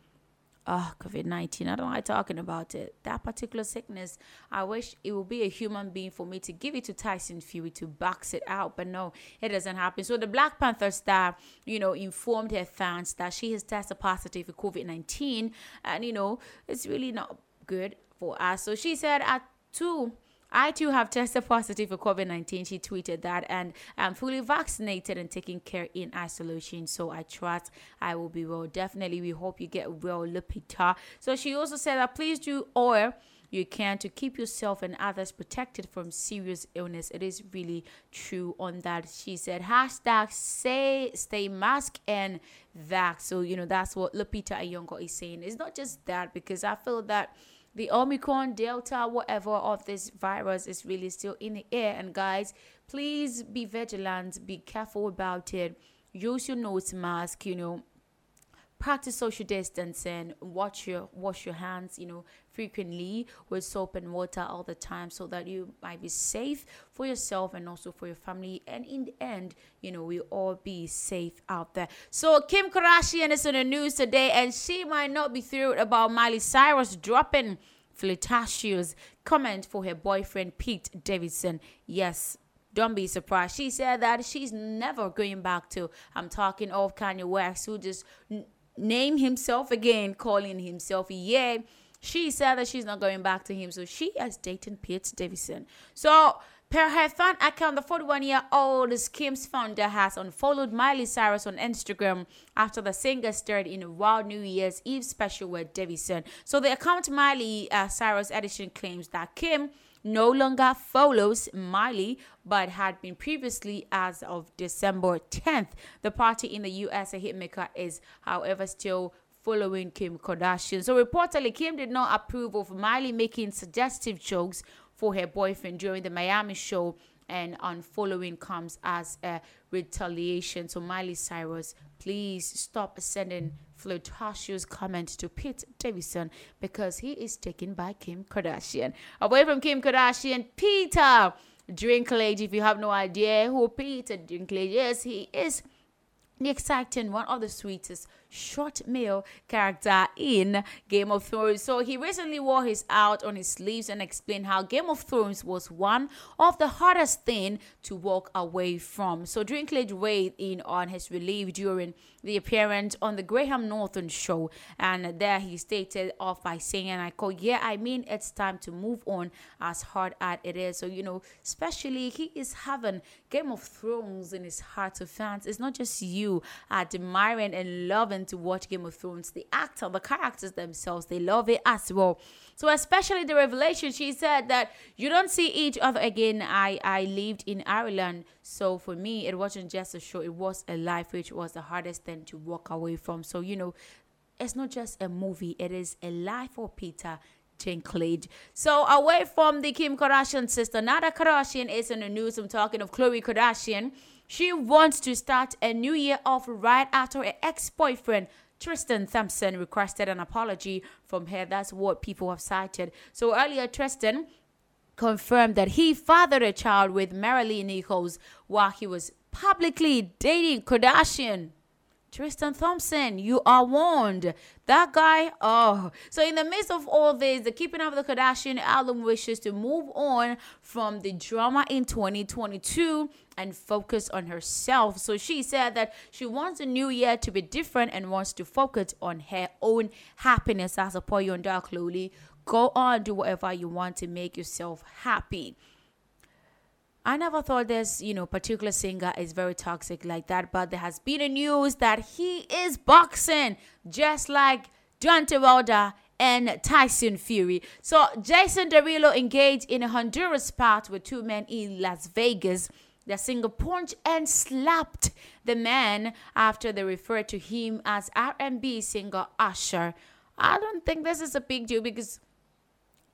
oh, COVID 19. I don't like talking about it. That particular sickness, I wish it would be a human being for me to give it to Tyson Fury to box it out, but no, it doesn't happen. So the Black Panther star, you know, informed her fans that she has tested positive for COVID 19, and you know, it's really not good for us. So she said, at two, I too have tested positive for COVID 19. She tweeted that, and I'm fully vaccinated and taking care in isolation. So I trust I will be well. Definitely, we hope you get well, Lupita. So she also said that please do all you can to keep yourself and others protected from serious illness. It is really true on that. She said, hashtag say stay mask and vax. So, you know, that's what Lupita Nyong'o is saying. It's not just that because I feel that the Omicron, Delta, whatever of this virus is really still in the air. And guys, please be vigilant, be careful about it. Use your nose mask, you know, practice social distancing, watch your wash your hands, you know, frequently with soap and water all the time so that you might be safe for yourself and also for your family. And in the end, you know, we all be safe out there. So Kim Kardashian is in the news today and she might not be thrilled about Miley Cyrus dropping flirtatious comment for her boyfriend Pete Davidson. Yes, don't be surprised. She said that she's never going back to. I'm talking of Kanye West, who just n- named himself again, calling himself yeah. She said that she's not going back to him, so she is dating Pete Davidson. So Per her fan account, the 41 year old Skims founder has unfollowed Miley Cyrus on Instagram after the singer starred in a Wild New Year's Eve special with Davidson. So the account Miley uh, Cyrus edition claims that Kim no longer follows Miley, but had been previously as of December 10th. The party in the US, a hitmaker, is, however, still following Kim Kardashian. So reportedly, Kim did not approve of Miley making suggestive jokes for her boyfriend during the Miami show, and unfollowing comes as a retaliation. So Miley Cyrus, please stop sending flirtatious comments to Pete Davidson because he is taken by Kim Kardashian. Away from Kim Kardashian, Peter Dinklage. If you have no idea who Peter Dinklage is, he is the exciting one of the sweetest short male character in Game of Thrones. So he recently wore his out on his sleeves and explained how Game of Thrones was one of the hardest thing to walk away from. So Dinklage weighed in on his relief during the appearance on the Graham Norton show, and there he stated off by saying, and I quote, "Yeah, I mean it's time to move on as hard as it is." So you know, especially he is having Game of Thrones in his heart of fans. It's not just you admiring and loving to watch Game of Thrones. The actor, the characters themselves, they love it as well. So especially the revelation, she said that you don't see each other again. I I lived in Ireland, so for me it wasn't just a show; it was a life, which was the hardest thing to walk away from. So you know, it's not just a movie; it is a life for Peter. Dinklage. So away from the Kim Kardashian sister, Nada Kardashian is in the news. I'm talking of Khloe Kardashian. She wants to start a new year off right after her ex-boyfriend Tristan Thompson requested an apology from her. That's what people have cited. So earlier, Tristan confirmed that he fathered a child with Maralee Nichols while he was publicly dating Kardashian. Tristan Thompson, you are warned. That guy, oh. So, in the midst of all this, the Keeping Up the Kardashian album wishes to move on from the drama in 2022 and focus on herself. So, she said that she wants the new year to be different and wants to focus on her own happiness. I support you on Dark Lowly, go on, do whatever you want to make yourself happy. I never thought this, you know, particular singer is very toxic like that, but there has been a news that he is boxing just like Deontay Wilder and Tyson Fury. So Jason Derulo engaged in a Honduras bout with two men in Las Vegas. The singer punched and slapped the man after they referred to him as R&B singer Usher. I don't think this is a big deal because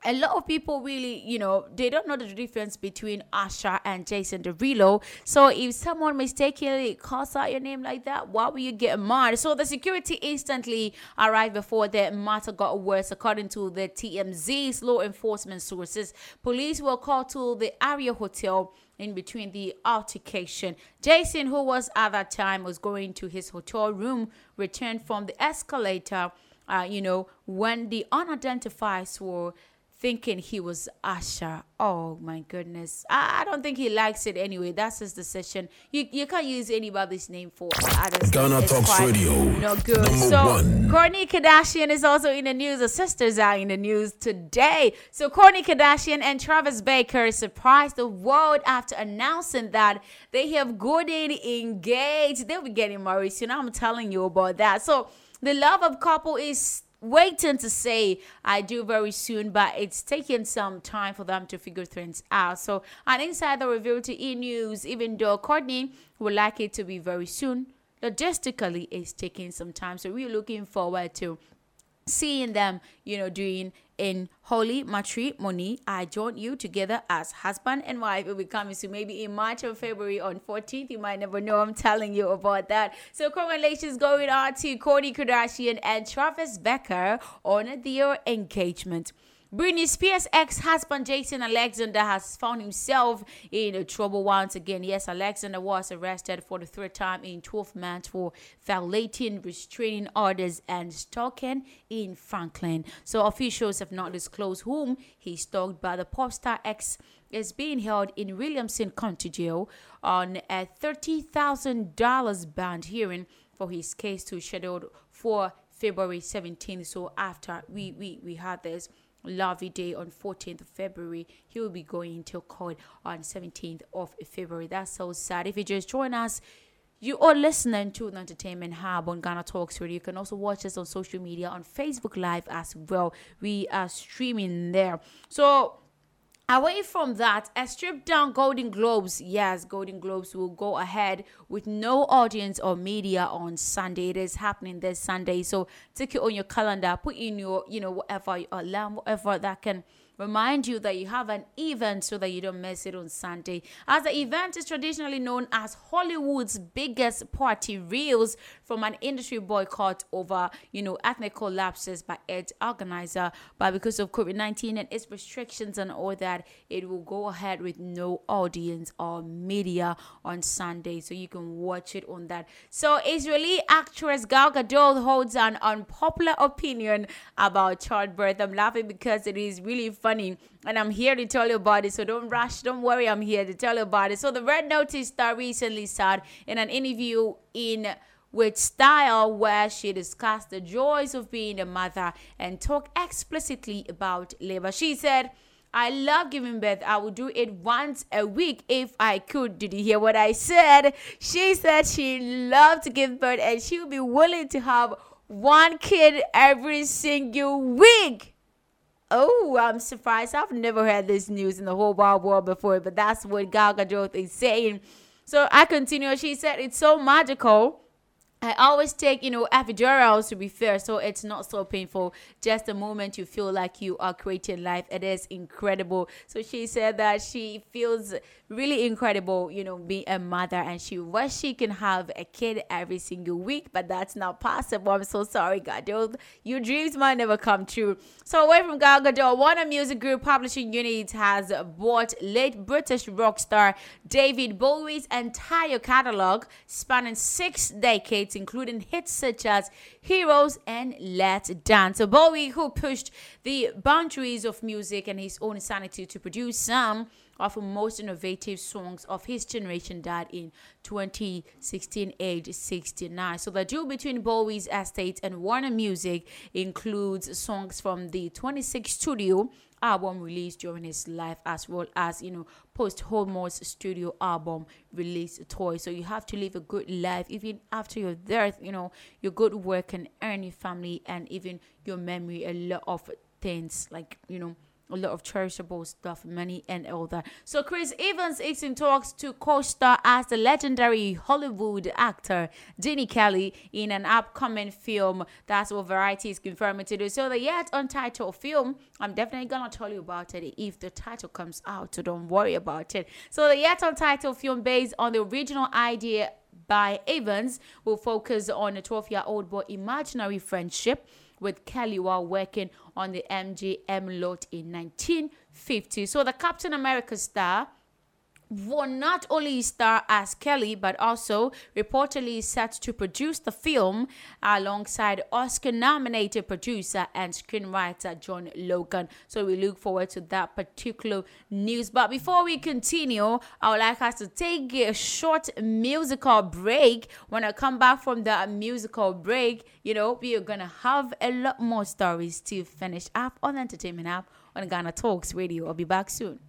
a lot of people really, you know, they don't know the difference between Usher and Jason Derulo. So if someone mistakenly calls out your name like that, why will you get mad? So the security instantly arrived before the matter got worse, according to the TMZ's law enforcement sources. Police were called to the Aria Hotel in between the altercation. Jason, who was at that time was going to his hotel room, returned from the escalator. Uh, you know, when the unidentified were thinking he was Usher. Oh my goodness. I, I don't think he likes it anyway. That's his decision. You you can't use anybody's name for others.
Ghana
It's
Talks Radio,
No good.
number
so
one.
Kourtney Kardashian is also in the news. The sisters are in the news today. So Kourtney Kardashian and Travis Barker surprised the world after announcing that they have gotten engaged. They'll be getting married soon. I'm telling you about that. So the love of couple is waiting to say I do very soon, but it's taking some time for them to figure things out. So an insider revealed to E News, even though Kourtney would like it to be very soon, logistically it's taking some time. So we're looking forward to seeing them, you know, doing in holy matrimony. I join you together as husband and wife. It will be coming soon, maybe in March or February on 14th. You might never know. I'm telling you about that. So congratulations going on to Kourtney Kardashian and Travis Barker on their engagement. Britney Spears' ex-husband Jason Alexander has found himself in trouble once again. Yes, Alexander was arrested for the third time in 12 months for violating restraining orders and stalking in Franklin. So officials have not disclosed whom he stalked, but the pop star ex is being held in Williamson County Jail on a $30,000 bond hearing for his case to be scheduled for February 17th. So after we we we had this lovely day on 14th of February, he will be going to court on 17th of February. That's so sad. If you just join us, you are listening to the Entertainment Hub on Ghana Talks Radio. You can also watch us on social media on Facebook Live as well. We are streaming there. So Away from that, a stripped down Golden Globes. Yes, Golden Globes will go ahead with no audience or media on Sunday. It is happening this Sunday. So take it on your calendar, put in your, you know, whatever alarm, whatever that can remind you that you have an event so that you don't miss it on Sunday. As the event is traditionally known as Hollywood's biggest party reels from an industry boycott over, you know, ethnic lapses by its organizer. But because of COVID 19 and its restrictions and all that, it will go ahead with no audience or media on Sunday. So you can watch it on that. So Israeli actress Gal Gadot holds an unpopular opinion about childbirth. I'm laughing because it is really funny and I'm here to tell you about it. So don't rush, don't worry, I'm here to tell you about it. So the Red Notice star recently said in an interview in with Style where she discussed the joys of being a mother and talked explicitly about labor. She said, I love giving birth. I would do it once a week if I could. Did you hear what I said? She said she loved to give birth and she would be willing to have one kid every single week. Oh, I'm surprised. I've never heard this news in the whole wide world before, but that's what Gal Gadot is saying. So I continue. She said it's so magical. I always take, you know, epidurals to be fair, so it's not so painful. Just the moment you feel like you are creating life, it is incredible. So she said that she feels really incredible, you know, being a mother, and she wish she can have a kid every single week, but that's not possible. I'm so sorry, Gadot. Your dreams might never come true. So away from Gal Gadot, Warner Music Group Publishing Unit has bought late British rock star David Bowie's entire catalog, spanning six decades, including hits such as Heroes and Let's Dance. So Bowie, who pushed the boundaries of music and his own sanity to produce some of most innovative songs of his generation, died in 2016, aged 69. So the deal between Bowie's estate and Warner Music includes songs from the 26 studio album released during his life as well as you know posthumous studio album release toy so you have to live a good life even after your death you know your good work can earn your family and even your memory a lot of things like you know a lot of cherishable stuff, money, and all that. So, Chris Evans is in talks to co star as the legendary Hollywood actor Gene Kelly in an upcoming film. That's what Variety is confirming to do. So, the yet untitled film, I'm definitely gonna tell you about it if the title comes out, so don't worry about it. So, the yet untitled film, based on the original idea by Evans, will focus on a 12 year old boy imaginary friendship with Kelly while working on the MGM lot in 1950. So the Captain America star will not only star as Kelly, but also reportedly set to produce the film alongside Oscar nominated producer and screenwriter John Logan. So we look forward to that particular news. But before we continue, I would like us to take a short musical break. When I come back from the musical break, you know, we are gonna have a lot more stories to finish up on entertainment app on Ghana Talks Radio. I'll be back soon.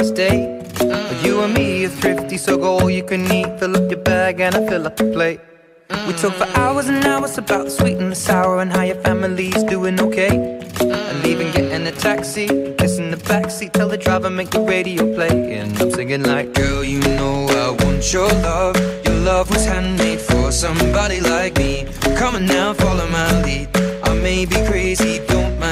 First date. You and me are thrifty, so go all you can eat. Fill up your bag and I fill up the plate. We talk for hours and hours about the sweet and the sour and how your family's doing okay. And leaving, getting a taxi, kissing the backseat, tell the driver make the radio play. And I'm singing like, girl, you know I want your love. Your love was handmade for somebody like me. Come on now, follow my lead. I may be crazy,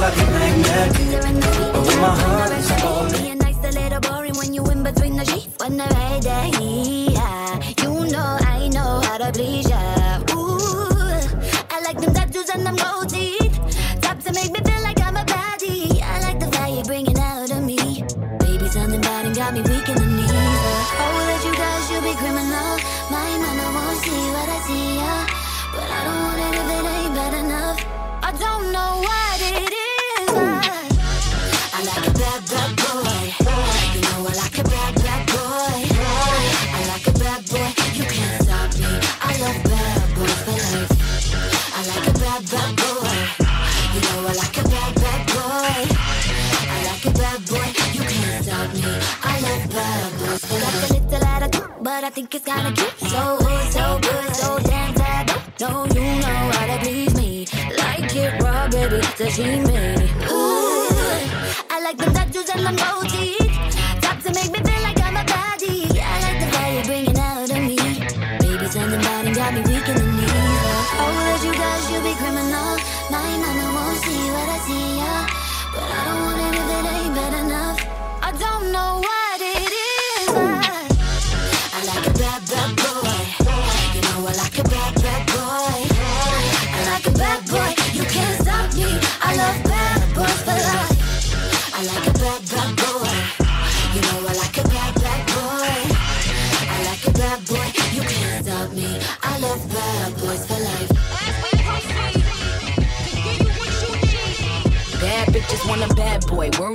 Like a magnet. But when my heart is
kinda cute. So good, so good, so damn bad. No, you know how to please me. Like it raw, baby, sashimi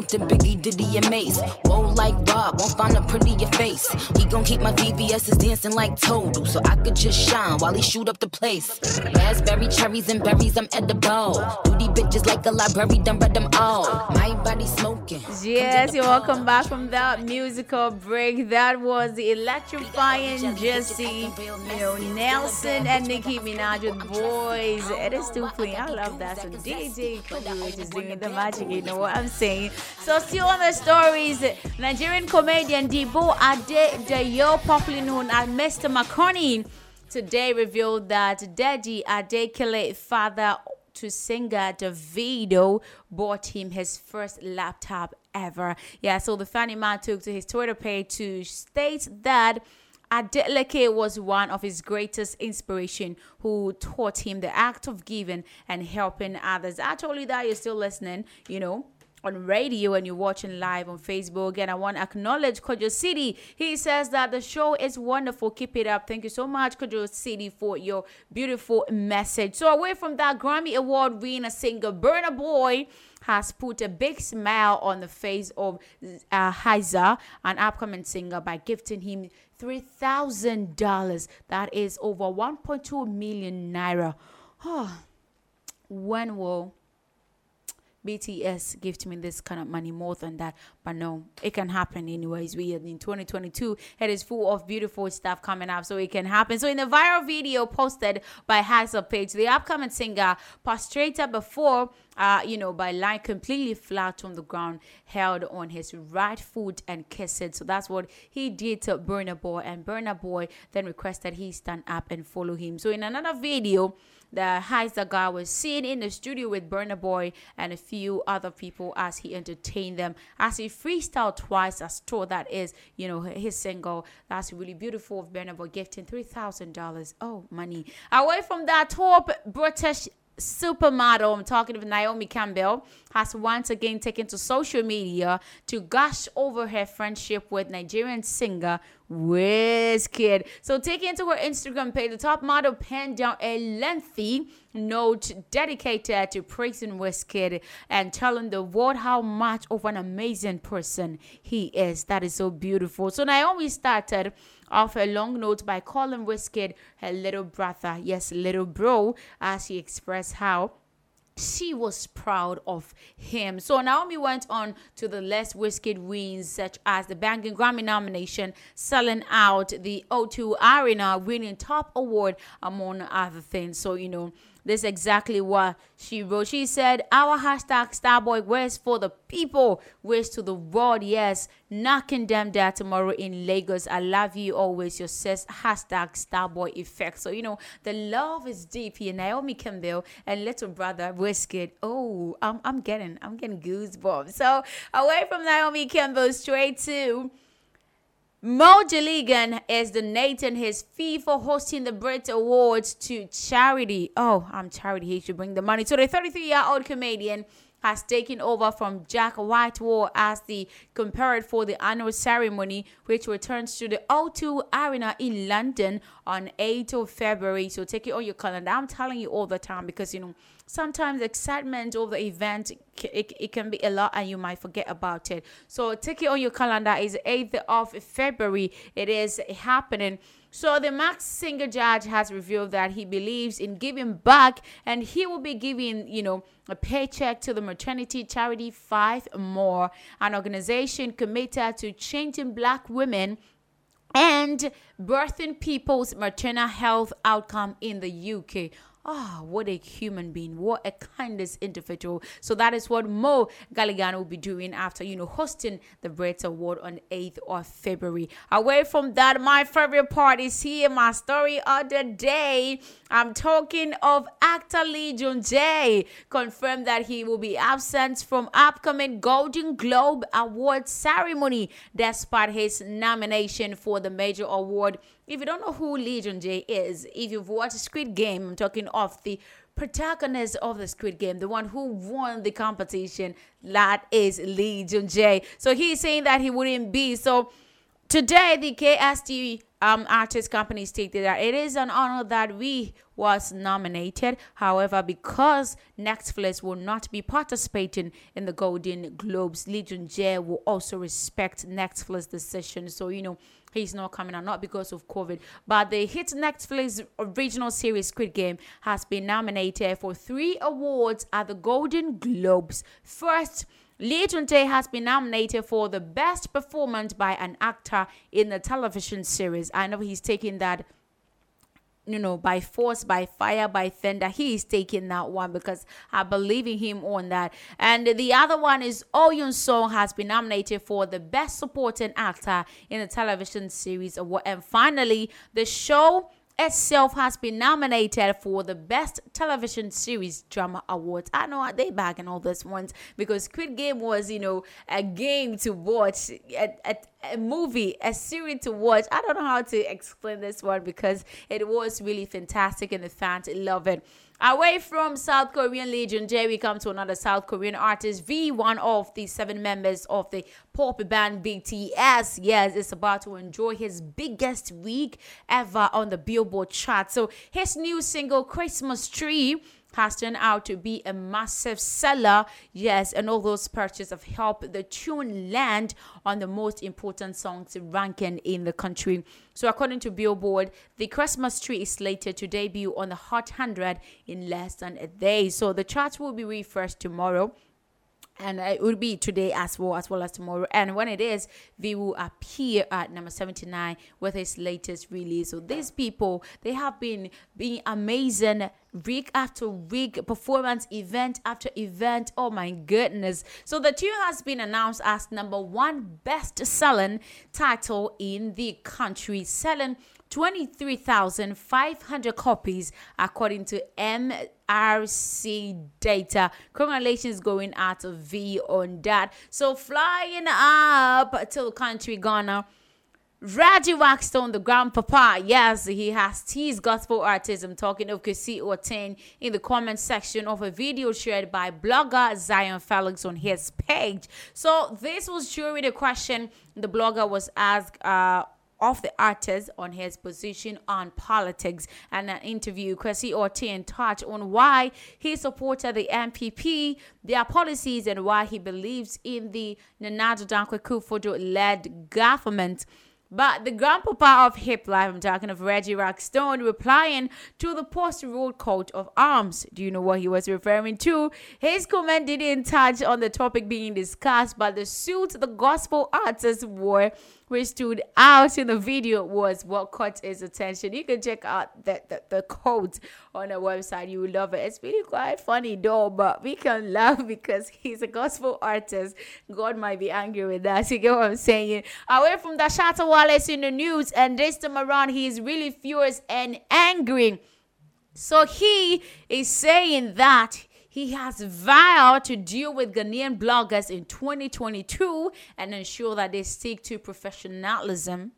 to
Biggie, Diddy, and Mace. Whoa, like Rob, won't find a prettier face. He gon' keep my VVS's dancing like Total, so I could just shine while he shoot up the place. Raspberry, cherries, and berries, I'm edible. Duty bitches like a library, done read them all. My body smoking.
Yes, you're welcome back from that musical break. That was the electrifying Jesy, you know, Nelson and Nicki Minaj with Boys. It is too playing. I love that. So DJ Kodu is doing the magic. You know what I'm saying? So still on the stories, Nigerian comedian Debo Adedayo, popularly known as Mr. Macaroni, today revealed that Daddy Adeleke, father to singer Davido bought him his first laptop ever. Yeah, so the funny man took to his Twitter page to state that Adeleke was one of his greatest inspiration who taught him the act of giving and helping others. I told you that you're still listening, you know on radio and you're watching live on Facebook. And I want to acknowledge Kojo City. He says that the show is wonderful. Keep it up. Thank you so much, Kojo City, for your beautiful message. So, away from that, Grammy Award winner singer Burna Boy has put a big smile on the face of uh, Hiza, an upcoming singer, by gifting him $3,000. That is over 1.2 million naira. Oh, when will BTS gift me this kind of money more than that. But no, it can happen anyways. We are in 2022. It is full of beautiful stuff coming up, so it can happen. So in the viral video posted by Hazel Page, the upcoming singer prostrated before uh, you know, by lying completely flat on the ground, held on his right foot and kissed it. So that's what he did to Burna Boy, and Burna Boy then requested he stand up and follow him. So in another video, the Heiser guy was seen in the studio with Burna Boy and a few other people as he entertained them. As he freestyled twice, as told that is, you know, his single. That's really beautiful of Burna Boy gifting three thousand dollars. Oh, money. Away from that top British supermodel, I'm talking of Naomi Campbell, has once again taken to social media to gush over her friendship with Nigerian singer Wizkid. So, taking to her Instagram page, the top model penned down a lengthy note dedicated to praising Wizkid and telling the world how much of an amazing person he is. That is so beautiful. So, Naomi started off a long note by calling Wizkid her little brother, yes, little bro, as she expressed how she was proud of him. So Naomi went on to the less whisked wins, such as the Banging Grammy nomination, selling out the O2 Arena, winning top award, among other things. So, you know, this is exactly what she wrote. She said, Our hashtag Starboy West for the people, wish to the world, yes, knocking them down tomorrow in Lagos. I love you always. Your says hashtag Starboy Effect. So, you know, the love is deep here. Naomi Campbell and little brother Wizkid. Oh, I'm, I'm getting, I'm getting goosebumps. So, away from Naomi Campbell, straight to Mo Gilligan is donating his fee for hosting the Brit Awards to charity. Oh, I'm charity. He should bring the money. So the 33 year old comedian has taken over from Jack Whitehall as the compared for the annual ceremony, which returns to the O2 Arena in London on 8th of February. So take it on your calendar. I'm telling you all the time because you know sometimes excitement of the event it, it can be a lot and you might forget about it. So take it on your calendar. Is 8th of February. It is happening. So the Masked Singer judge has revealed that he believes in giving back and he will be giving, you know, a paycheck to the maternity charity Five More, an organization committed to changing black women and birthing people's maternal health outcome in the UK. Ah, what a human being. What a kindest individual. So that is what Mo Gilligan will be doing after, you know, hosting the Brit Award on 8th of February. Away from that, my favorite part is here, my story of the day. I'm talking of actor Lee Jung-jae. Confirmed that he will be absent from upcoming Golden Globe Award ceremony despite his nomination for the major award if you don't know who Lee Jung-jae is, if you've watched Squid Game, I'm talking of the protagonist of the Squid Game, the one who won the competition, that is Lee Jung-jae. So he's saying that he wouldn't be. So today, the KST um, artist company stated that it is an honor that we was nominated. However, because Netflix will not be participating in the Golden Globes, Lee Jung-jae will also respect Netflix decision. So you know he's not coming out, not because of COVID. But the hit Netflix original series Squid Game has been nominated for three awards at the Golden Globes. First, Lee Jung-jae has been nominated for the best performance by an actor in the television series. I know he's taking that you know, by force, by fire, by thunder. He is taking that one because I believe in him on that. And the other one is Oh Yun Song has been nominated for the best supporting actor in a television series award. And finally, the show itself has been nominated for the best television series drama awards. I know they bagging all these ones because Squid Game was, you know, a game to watch, a, a, a movie, a series to watch. I don't know how to explain this one because it was really fantastic and the fans love it. Away from South Korean Jun we come to another South Korean artist, V, one of the seven members of the pop band BTS. Yes, is about to enjoy his biggest week ever on the Billboard chart. So his new single, Christmas Tree, has turned out to be a massive seller. Yes, and all those purchases have helped the tune land on the most important songs ranking in the country. So, according to Billboard, the Christmas tree is slated to debut on the Hot 100 in less than a day. So, the charts will be refreshed tomorrow and it will be today as well as well as tomorrow. And when it is they will appear at number 79 with his latest release. So these people they have been being amazing week after week performance event after event. Oh my goodness. So the tune has been announced as number one best selling title in the country selling 23,500 copies according to MRC data. Congratulations going out of V on that. So flying up to the country Ghana. Reggie Rockstone, the grandpapa, yes, he has teased gospel artists. I'm talking of Kesi Ortain in the comment section of a video shared by blogger Zion Felix on his page. So this was during a question the blogger was asked uh, of the artist on his position on politics and an interview Kwesi Ortin touched on why he supported the NPP, their policies, and why he believes in the Nana Dankwa Kufuor led government. But the grandpapa of hip life, I'm talking of Reggie Rockstone, replying to the post ruled coat of arms. Do you know what he was referring to? His comment didn't touch on the topic being discussed, but the suit the gospel artist wore, which stood out in the video, was what caught his attention. You can check out the, the, the coat on the website. You will love it. It's really quite funny, though, but we can laugh because he's a gospel artist. God might be angry with us. You get what I'm saying? Away from the Shatta Wallace in the news, and this time around, he is really furious and angry. So he is saying that he has vowed to deal with Ghanaian bloggers in 2022 and ensure that they stick to professionalism.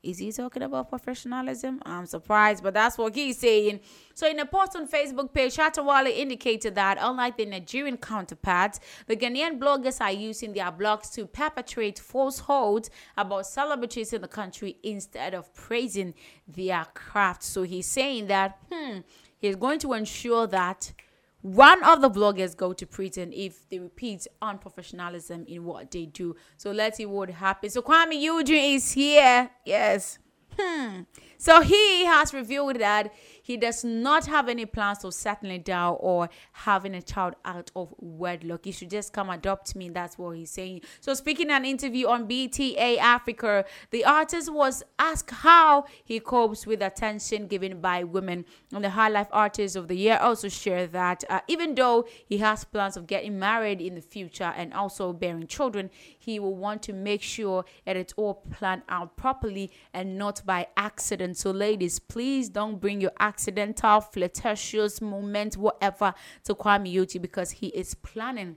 Is he talking about professionalism? I'm surprised, but that's what he's saying. So, in a post on Facebook page, Shatta Wale indicated that, unlike the Nigerian counterparts, the Ghanaian bloggers are using their blogs to perpetrate falsehoods about celebrities in the country instead of praising their craft. So, he's saying that, hmm, he's going to ensure that one of the bloggers go to prison if they repeat unprofessionalism in what they do. So let's see what happens. So Kuami Eugene is here. Yes. Hmm. So he has revealed that he does not have any plans of settling down or having a child out of wedlock. He should just come adopt me. That's what he's saying. So speaking in an interview on BTA Africa, the artist was asked how he copes with attention given by women. And the High Life Artist of the Year also shared that uh, even though he has plans of getting married in the future and also bearing children, he will want to make sure that it's all planned out properly and not by accident. So, ladies, please don't bring your accidental, flirtatious moment, whatever, to Kwame Yuti because he is planning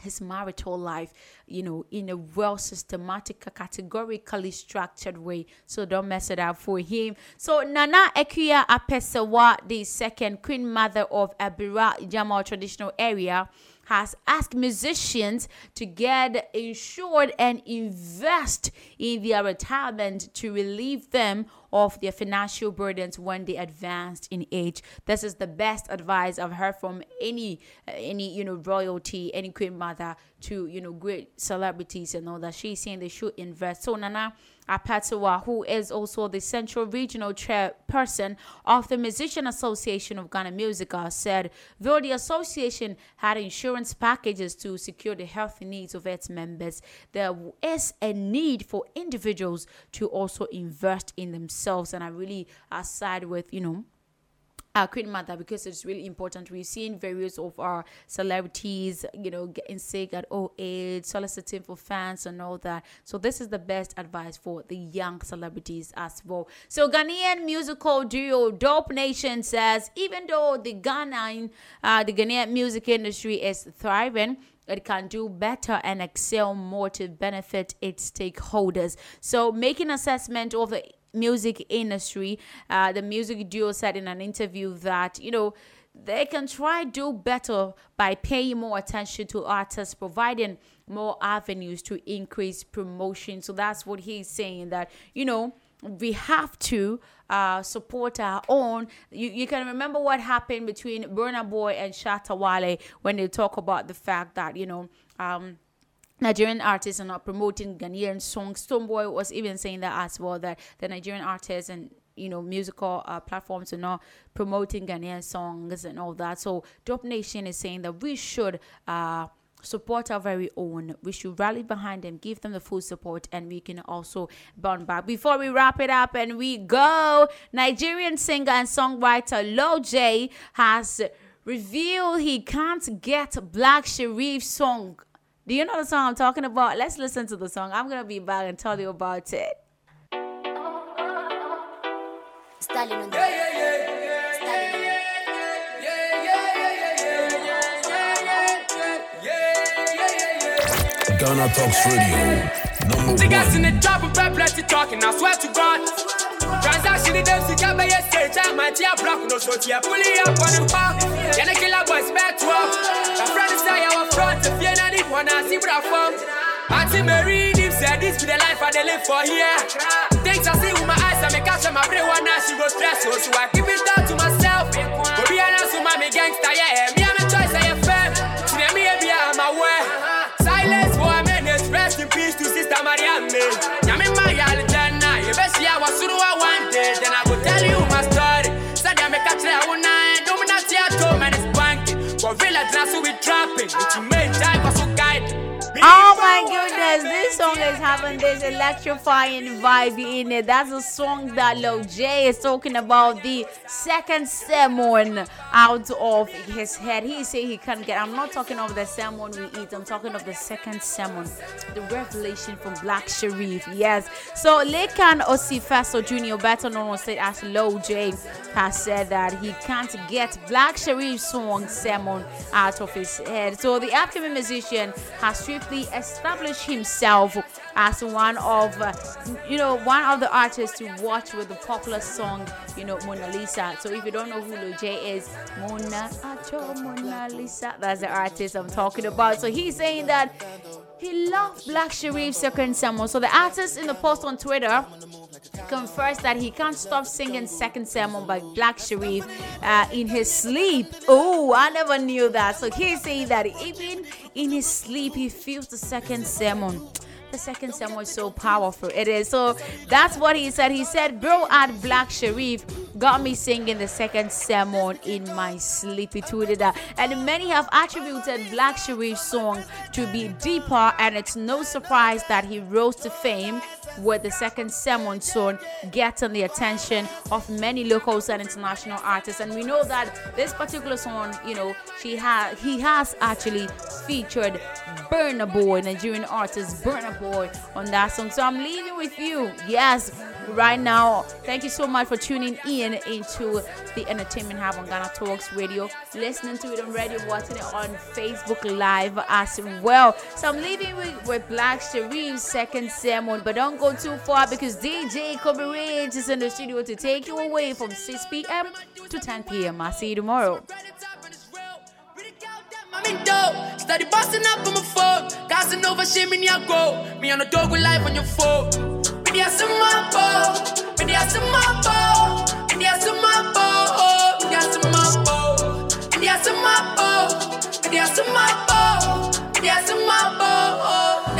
his marital life, you know, in a well systematic, categorically structured way. So don't mess it up for him. So Nana Ekuya Apesawa, the second queen mother of Abira Jamal traditional area, has asked musicians to get insured and invest in their retirement to relieve them of their financial burdens when they advanced in age. This is the best advice I've heard from any uh, any you know royalty, any queen mother to you know great celebrities and all that. She's saying they should invest. So Nana Apatawa, who is also the Central Regional Chairperson of the Musician Association of Ghana MUSIGA, said though the association had insurance packages to secure the health needs of its members, there is a need for individuals to also invest in themselves. And I really uh, side with, you know, our queen mother because it's really important. We've seen various of our celebrities, you know, getting sick at old age, soliciting for fans and all that. So this is the best advice for the young celebrities as well. So Ghanaian musical duo Dope Nation says even though the Ghanaian, uh, the Ghanaian music industry is thriving, it can do better and excel more to benefit its stakeholders. So, making assessment of the music industry, uh, the music duo said in an interview that you know they can try do better by paying more attention to artists, providing more avenues to increase promotion. So that's what he's saying that you know we have to uh, support our own. You, you can remember what happened between Burna Boy and Shatta Wale when they talk about the fact that, you know, um, Nigerian artists are not promoting Ghanaian songs. Stonebwoy was even saying that as well, that the Nigerian artists and you know musical uh, platforms are not promoting Ghanaian songs and all that. So Dope Nation is saying that we should uh, support our very own. We should rally behind them, give them the full support, and we can also bounce back. Before we wrap it up and we go, Nigerian singer and songwriter Lojay has revealed he can't get Black Sherif song. Do you know the song I'm talking about? Let's listen to the song. I'm gonna be back and tell you about it.
Stallion on the
Ghana Talks Radio. Number
Niggas in
one.
the job with plenty talking, I swear to God. Transaction in them sick by your stage, I might tear block, no so tear pulling up on the park. Then the killer boys back to up. My friend is say our front, if you one, I see what I found. Auntie Mary Deep said this be the life I they live for here. Things I see with my eyes, I make catch my brain one now she go stress, so, so I keep it down to myself. Go be an answer, mommy gangster, yeah. Me, I'm a choice, I am fair. To them, me, be I'm aware. Silence for a minute, rest in peace to Sister Marianne. Yami Maya Alejandra, you best see I was sure I wanted. Then I go tell you my story. Said I make a try one night, don't not see at home and it's banking. For village, that's who we trapping.
My goodness, this song is having this electrifying vibe in it. That's a song that Lojay is talking about the second sermon out of his head. He say he can't get. I'm not talking of the sermon we eat. I'm talking of the second sermon, the revelation from Black Sherif. Yes. So Lekan Osifeso Jr., better known as as Lil J, has said that he can't get Black Sherif's song sermon out of his head. So the upcoming musician has swiftly established himself as one of, uh, you know, one of the artists to watch with the popular song, you know, Mona Lisa. So if you don't know who Lil J is, Mona Acho Mona Lisa, that's the artist I'm talking about. So he's saying that he loved Black Sherif's second sermon. So the artist in the post on Twitter confessed that he can't stop singing second sermon by Black Sherif uh, in his sleep. Oh, I never knew that. So he's saying that even in his sleep, he feels the second sermon. The second sermon is so powerful. It is. So that's what he said. He said, Bro at Black Sherif got me singing the second sermon in my sleep. He tweeted that. And many have attributed Black Sherif's song to be deeper, and it's no surprise that he rose to fame with the second sermon song getting the attention of many locals and international artists. And we know that this particular song, you know, she he has actually featured Burna Boy, Nigerian artist Burna Boy, on that song. So I'm leaving with you. Yes, right now. Thank you so much for tuning in into the Entertainment Hub on Ghana Talks Radio, listening to it on radio, watching it on Facebook Live as well. So I'm leaving with, with Black Sherif's second sermon, but don't go too far because DJ Kobe Rich is in the studio to take you away from 6 p.m. to 10 p.m. I'll see you tomorrow
me dope, Study busting up on my phone. Gossing over shit, me need go. Me on a dog with life on your phone. Me need some mambo. Me need some mambo. Me need some mambo. Me need some mambo. Me need some mambo. Me need some. Me some mambo.